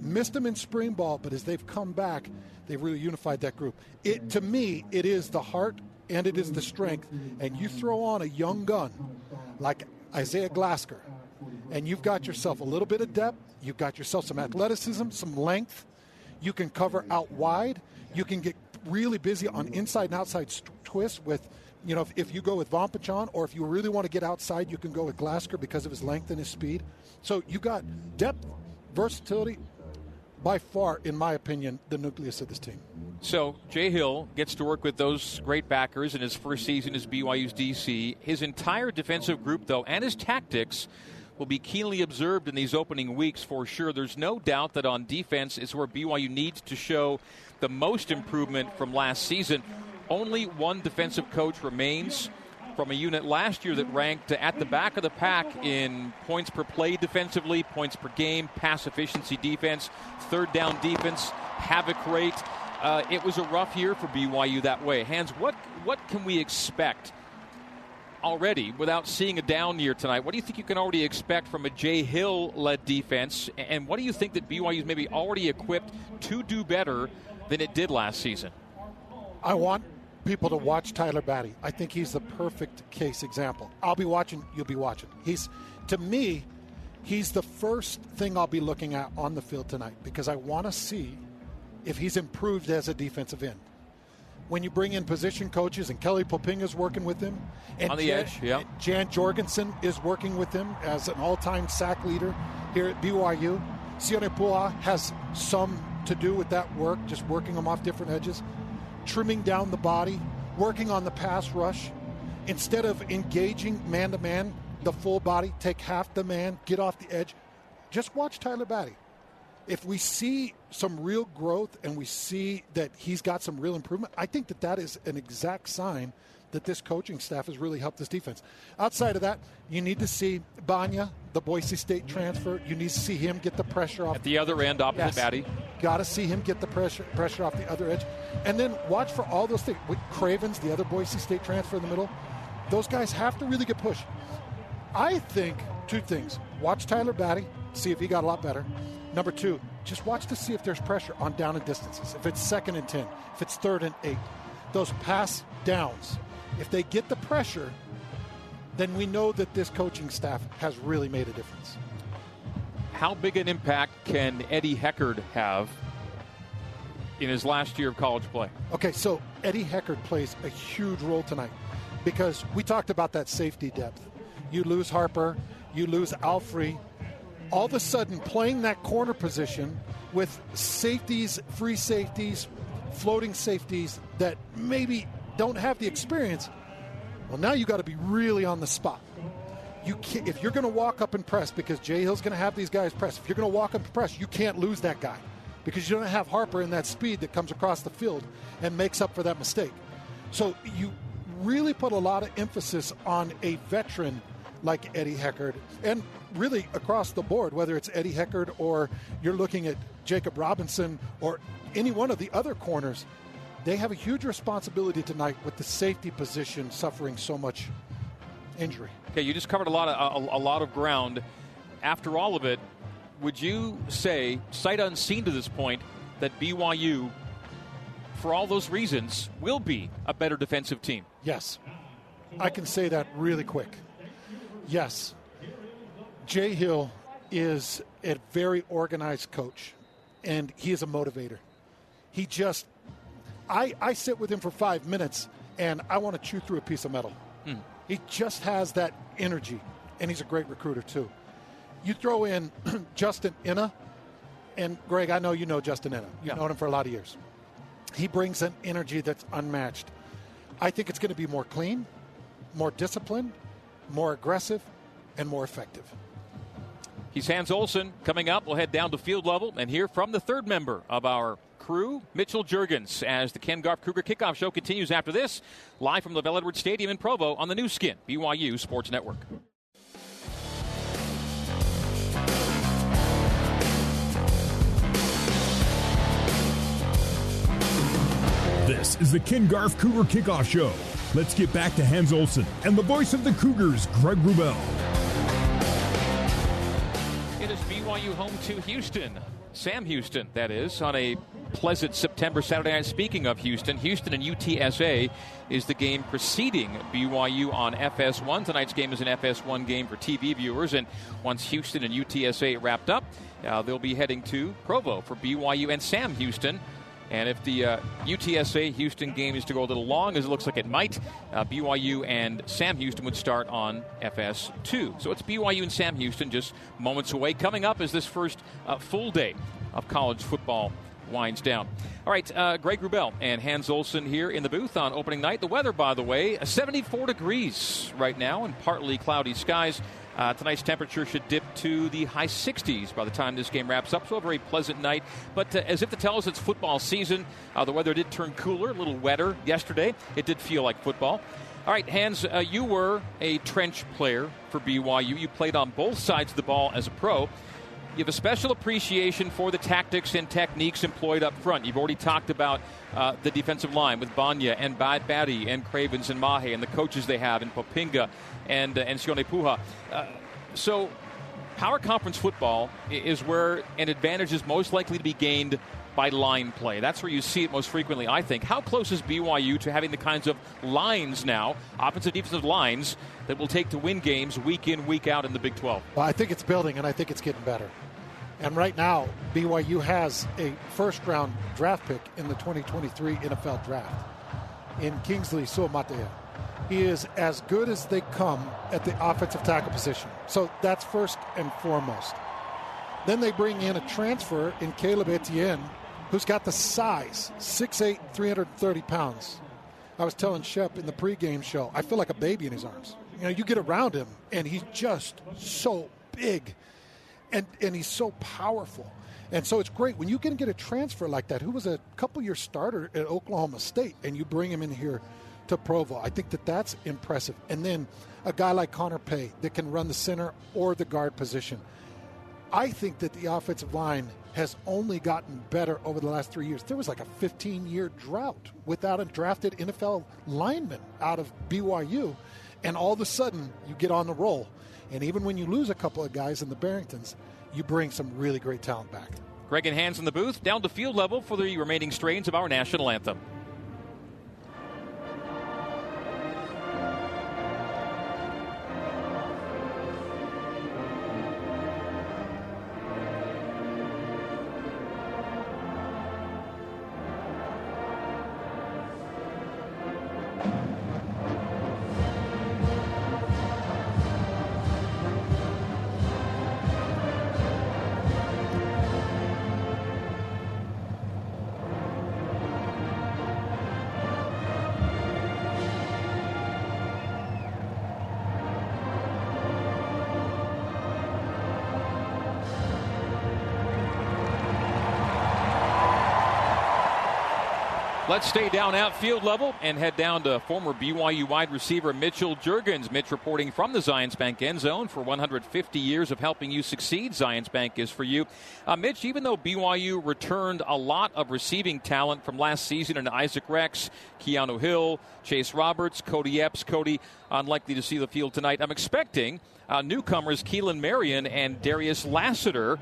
Missed them in spring ball, but as they've come back, they've really unified that group. It to me, it is the heart and it is the strength. And you throw on a young gun like Isaiah Glasker, and you've got yourself a little bit of depth. You've got yourself some athleticism, some length you can cover out wide. You can get really busy on inside and outside st- twists with, you know, if, if you go with Vongphachanh or if you really want to get outside, you can go with Glasker because of his length and his speed. So you got depth, versatility, by far, in my opinion, the nucleus of this team. So Jay Hill gets to work with those great backers in his first season as BYU's DC. His entire defensive group, though, and his tactics will be keenly observed in these opening weeks for sure. There's no doubt that on defense is where BYU needs to show the most improvement from last season. Only one defensive coach remains from a unit last year that ranked at the back of the pack in points per play defensively, points per game, pass efficiency defense, third down defense, havoc rate. Uh, it was a rough year for BYU that way. Hans, what what can we expect already without seeing a down year tonight. What do you think you can already expect from a Jay Hill led defense? And what do you think that BYU is maybe already equipped to do better than it did last season? I want people to watch Tyler Batty. I think he's the perfect case example. I'll be watching, you'll be watching. He's, to me, he's the first thing I'll be looking at on the field tonight because I want to see if he's improved as a defensive end when you bring in position coaches, and Kelly Poppinga is working with him, and on the Jan, edge, yeah. Jan Jorgensen is working with him as an all-time sack leader here at BYU. Sione Po'uha has some to do with that work, just working them off different edges, trimming down the body, working on the pass rush. Instead of engaging man to man, the full body, take half the man, get off the edge. Just watch Tyler Batty if we see some real growth and we see that he's got some real improvement, I think that that is an exact sign that this coaching staff has really helped this defense. Outside of that, you need to see Bagnah, the Boise State transfer. You need to see him get the pressure off at the other end, opposite yes. Batty. Got to see him get the pressure pressure off the other edge, and then watch for all those things. With Cravens, the other Boise State transfer in the middle, those guys have to really get pushed. I think two things: watch Tyler Batty, see if he got a lot better, Number two, just watch to see if there's pressure on down and distances. If it's second and 10, if it's third and eight, those pass downs, if they get the pressure, then we know that this coaching staff has really made a difference. How big an impact can Eddie Heckard have in his last year of college play? Okay, so Eddie Heckard plays a huge role tonight because we talked about that safety depth. You lose Harper, you lose Alfrey, all of a sudden playing that corner position with safeties, free safeties, floating safeties that maybe don't have the experience. Well, now you got to be really on the spot. You can't, if you're going to walk up and press because Jay Hill's going to have these guys press. If you're going to walk up and press, you can't lose that guy because you don't have Harper in that speed that comes across the field and makes up for that mistake. So you really put a lot of emphasis on a veteran like Eddie Heckard and really across the board, whether it's Eddie Heckard or you're looking at Jakob Robinson or any one of the other corners, they have a huge responsibility tonight with the safety position suffering so much injury. Okay, you just covered a lot of a, a lot of ground. After all of it, would you say, sight unseen to this point, that BYU, for all those reasons, will be a better defensive team? Yes. I can say that really quick. Yes, Jay Hill is a very organized coach, and he is a motivator. He just, I, I sit with him for five minutes, and I want to chew through a piece of metal. Hmm. He just has that energy, and he's a great recruiter, too. You throw in <clears throat> Justin Ena, and Greg, I know you know Justin Ena. You've yeah. known him for a lot of years. He brings an energy that's unmatched. I think it's going to be more clean, more disciplined, more aggressive, and more effective. He's Hans Olsen. Coming up, we'll head down to field level and hear from the third member of our crew, Mitchell Juergens, as the Ken Garff Cougar Kickoff Show continues after this, live from LaVell Edwards Stadium in Provo on the Nu Skin, BYU Sports Network. This is the Ken Garff Cougar Kickoff Show. Let's get back to Hans Olsen and the voice of the Cougars, Greg Wrubell. BYU home to Houston. Sam Houston, that is, on a pleasant September Saturday night. Speaking of Houston, Houston and UTSA is the game preceding BYU on FS1. Tonight's game is an FS1 game for TV viewers, and once Houston and UTSA wrapped up, uh, they'll be heading to Provo for BYU and Sam Houston and if the uh, UTSA Houston game is to go a little long, as it looks like it might, uh, BYU and Sam Houston would start on FS2. So it's BYU and Sam Houston just moments away. Coming up is this first uh, full day of college football winds down. All right, uh, Greg Wrubell and Hans Olsen here in the booth on opening night. The weather, by the way, 74 degrees right now and partly cloudy skies. Uh, tonight's temperature should dip to the high 60s by the time this game wraps up, so a very pleasant night. But uh, as if to tell us it's football season, uh, the weather did turn cooler, a little wetter yesterday. It did feel like football. All right, Hans, uh, you were a trench player for BYU. You played on both sides of the ball as a pro. You have a special appreciation for the tactics and techniques employed up front. You've already talked about uh, the defensive line with Bagnah and Bad Batty and Cravens and Mahe and the coaches they have in Poppinga and uh, and Sione Po'uha. Uh, so, power conference football is where an advantage is most likely to be gained by line play. That's where you see it most frequently, I think. How close is BYU to having the kinds of lines now, offensive defensive lines, that will take to win games week in, week out in the Big 12? Well, I think it's building, and I think it's getting better. And right now, BYU has a first round draft pick in the 2023 NFL draft in Kingsley Suamataia. He is as good as they come at the offensive tackle position. So that's first and foremost. Then they bring in a transfer in Caleb Etienne, who's got the size 6'8, 330 pounds. I was telling Shep in the pregame show, I feel like a baby in his arms. You know, you get around him, and he's just so big and and he's so powerful. And so it's great when you can get a transfer like that, who was a couple year starter at Oklahoma State, and you bring him in here to Provo. I think that that's impressive. And then a guy like Connor Pay that can run the center or the guard position. I think that the offensive line has only gotten better over the last three years. There was like a 15 year drought without a drafted NFL lineman out of BYU. And all of a sudden, you get on the roll. And even when you lose a couple of guys in the Barringtons, you bring some really great talent back. Greg and Hans in the booth, down to field level for the remaining strains of our national anthem. Let's stay down at field level and head down to former BYU wide receiver Mitchell Juergens. Mitch reporting from the Zions Bank end zone for 150 years of helping you succeed. Zions Bank is for you. Uh, Mitch, even though BYU returned a lot of receiving talent from last season in Isaac Rex, Keanu Hill, Chase Roberts, Kody Epps, Kody unlikely to see the field tonight. I'm expecting uh, newcomers Keelan Marion and Darius Lassiter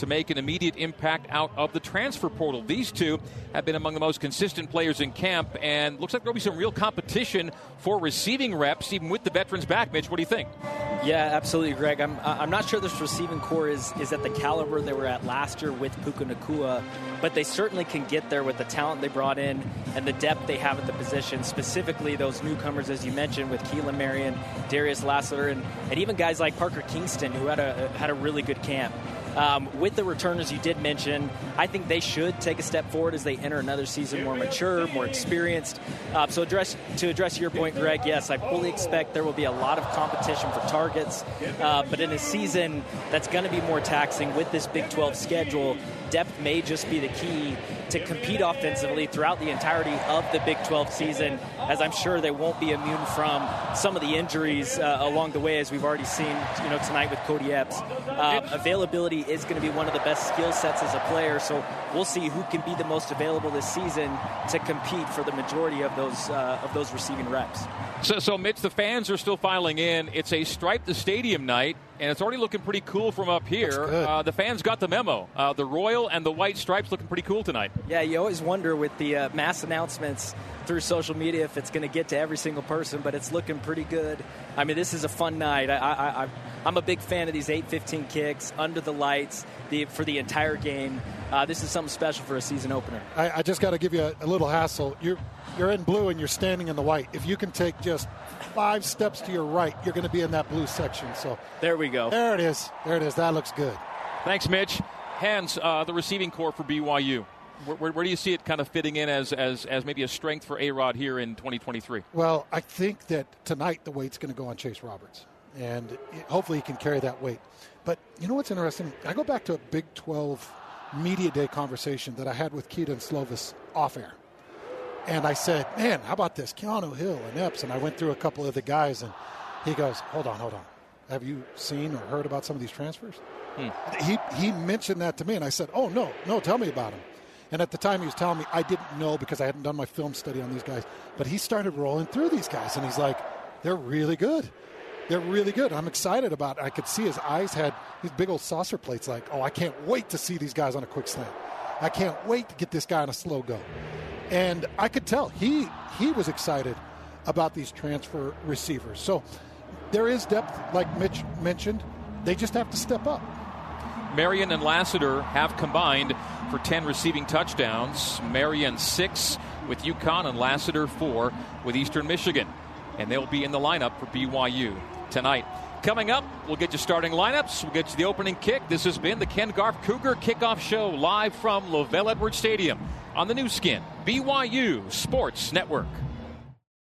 to make an immediate impact out of the transfer portal. These two have been among the most consistent players in camp, and looks like there'll be some real competition for receiving reps, even with the veterans back. Mitch, what do you think? Yeah, absolutely, Greg. I'm, I'm not sure this receiving corps is, is at the caliber they were at last year with Puka Nacua, but they certainly can get there with the talent they brought in and the depth they have at the position, specifically those newcomers, as you mentioned, with Keelan Marion, Darius Lassiter, and, and even guys like Parker Kingston, who had a, had a really good camp. Um, with the returners you did mention, I think they should take a step forward as they enter another season more mature, more experienced. Uh, so, address, to address your point, Greg, yes, I fully expect there will be a lot of competition for targets. Uh, but in a season that's going to be more taxing with this Big 12 schedule, depth may just be the key to compete offensively throughout the entirety of the Big 12 season, as I'm sure they won't be immune from some of the injuries uh, along the way, as we've already seen, you know, tonight with Kody Epps. Uh, availability is going to be one of the best skill sets as a player, so we'll see who can be the most available this season to compete for the majority of those uh, of those receiving reps. So, so, Mitch, the fans are still filing in. It's a stripe the stadium night, and it's already looking pretty cool from up here. Uh, the fans got the memo. Uh, the royal and the white stripes looking pretty cool tonight. Yeah, you always wonder with the uh, mass announcements through social media if it's going to get to every single person, but it's looking pretty good. I mean, this is a fun night. I, I, I, I'm a big fan of these 8:15 kicks under the lights the, for the entire game. Uh, this is something special for a season opener. I, I just got to give you a, a little hassle. You're you're in blue and you're standing in the white. If you can take just five steps to your right, you're going to be in that blue section. So there we go. There it is. There it is. That looks good. Thanks, Mitch. Hans uh, the receiving corps for BYU. Where, where, where, do you see it kind of fitting in as, as, as maybe a strength for A Rod here in 2023? Well, I think that tonight the weight's going to go on Chase Roberts, and it, hopefully he can carry that weight. But you know what's interesting? I go back to a Big 12 Media Day conversation that I had with Kedon Slovis off air. And I said, man, how about this? Keanu Hill and Epps. And I went through a couple of the guys, and he goes, hold on, hold on. Have you seen or heard about some of these transfers? Hmm. He, he mentioned that to me, and I said, oh, no, no, tell me about them. And at the time, he was telling me I didn't know because I hadn't done my film study on these guys. But he started rolling through these guys, and he's like, they're really good. They're really good. I'm excited about it. I could see his eyes had these big old saucer plates like, oh, I can't wait to see these guys on a quick slant. I can't wait to get this guy on a slow go. And I could tell he he was excited about these transfer receivers. So there is depth, like Mitch mentioned. They just have to step up. Marion and Lassiter have combined for 10 receiving touchdowns. Marion six with UConn and Lassiter four with Eastern Michigan. And they'll be in the lineup for BYU tonight. Coming up, we'll get you starting lineups. We'll get you the opening kick. This has been the Ken Garff Cougar Kickoff Show live from LaVell Edwards Stadium on the Nu Skin, BYU Sports Network.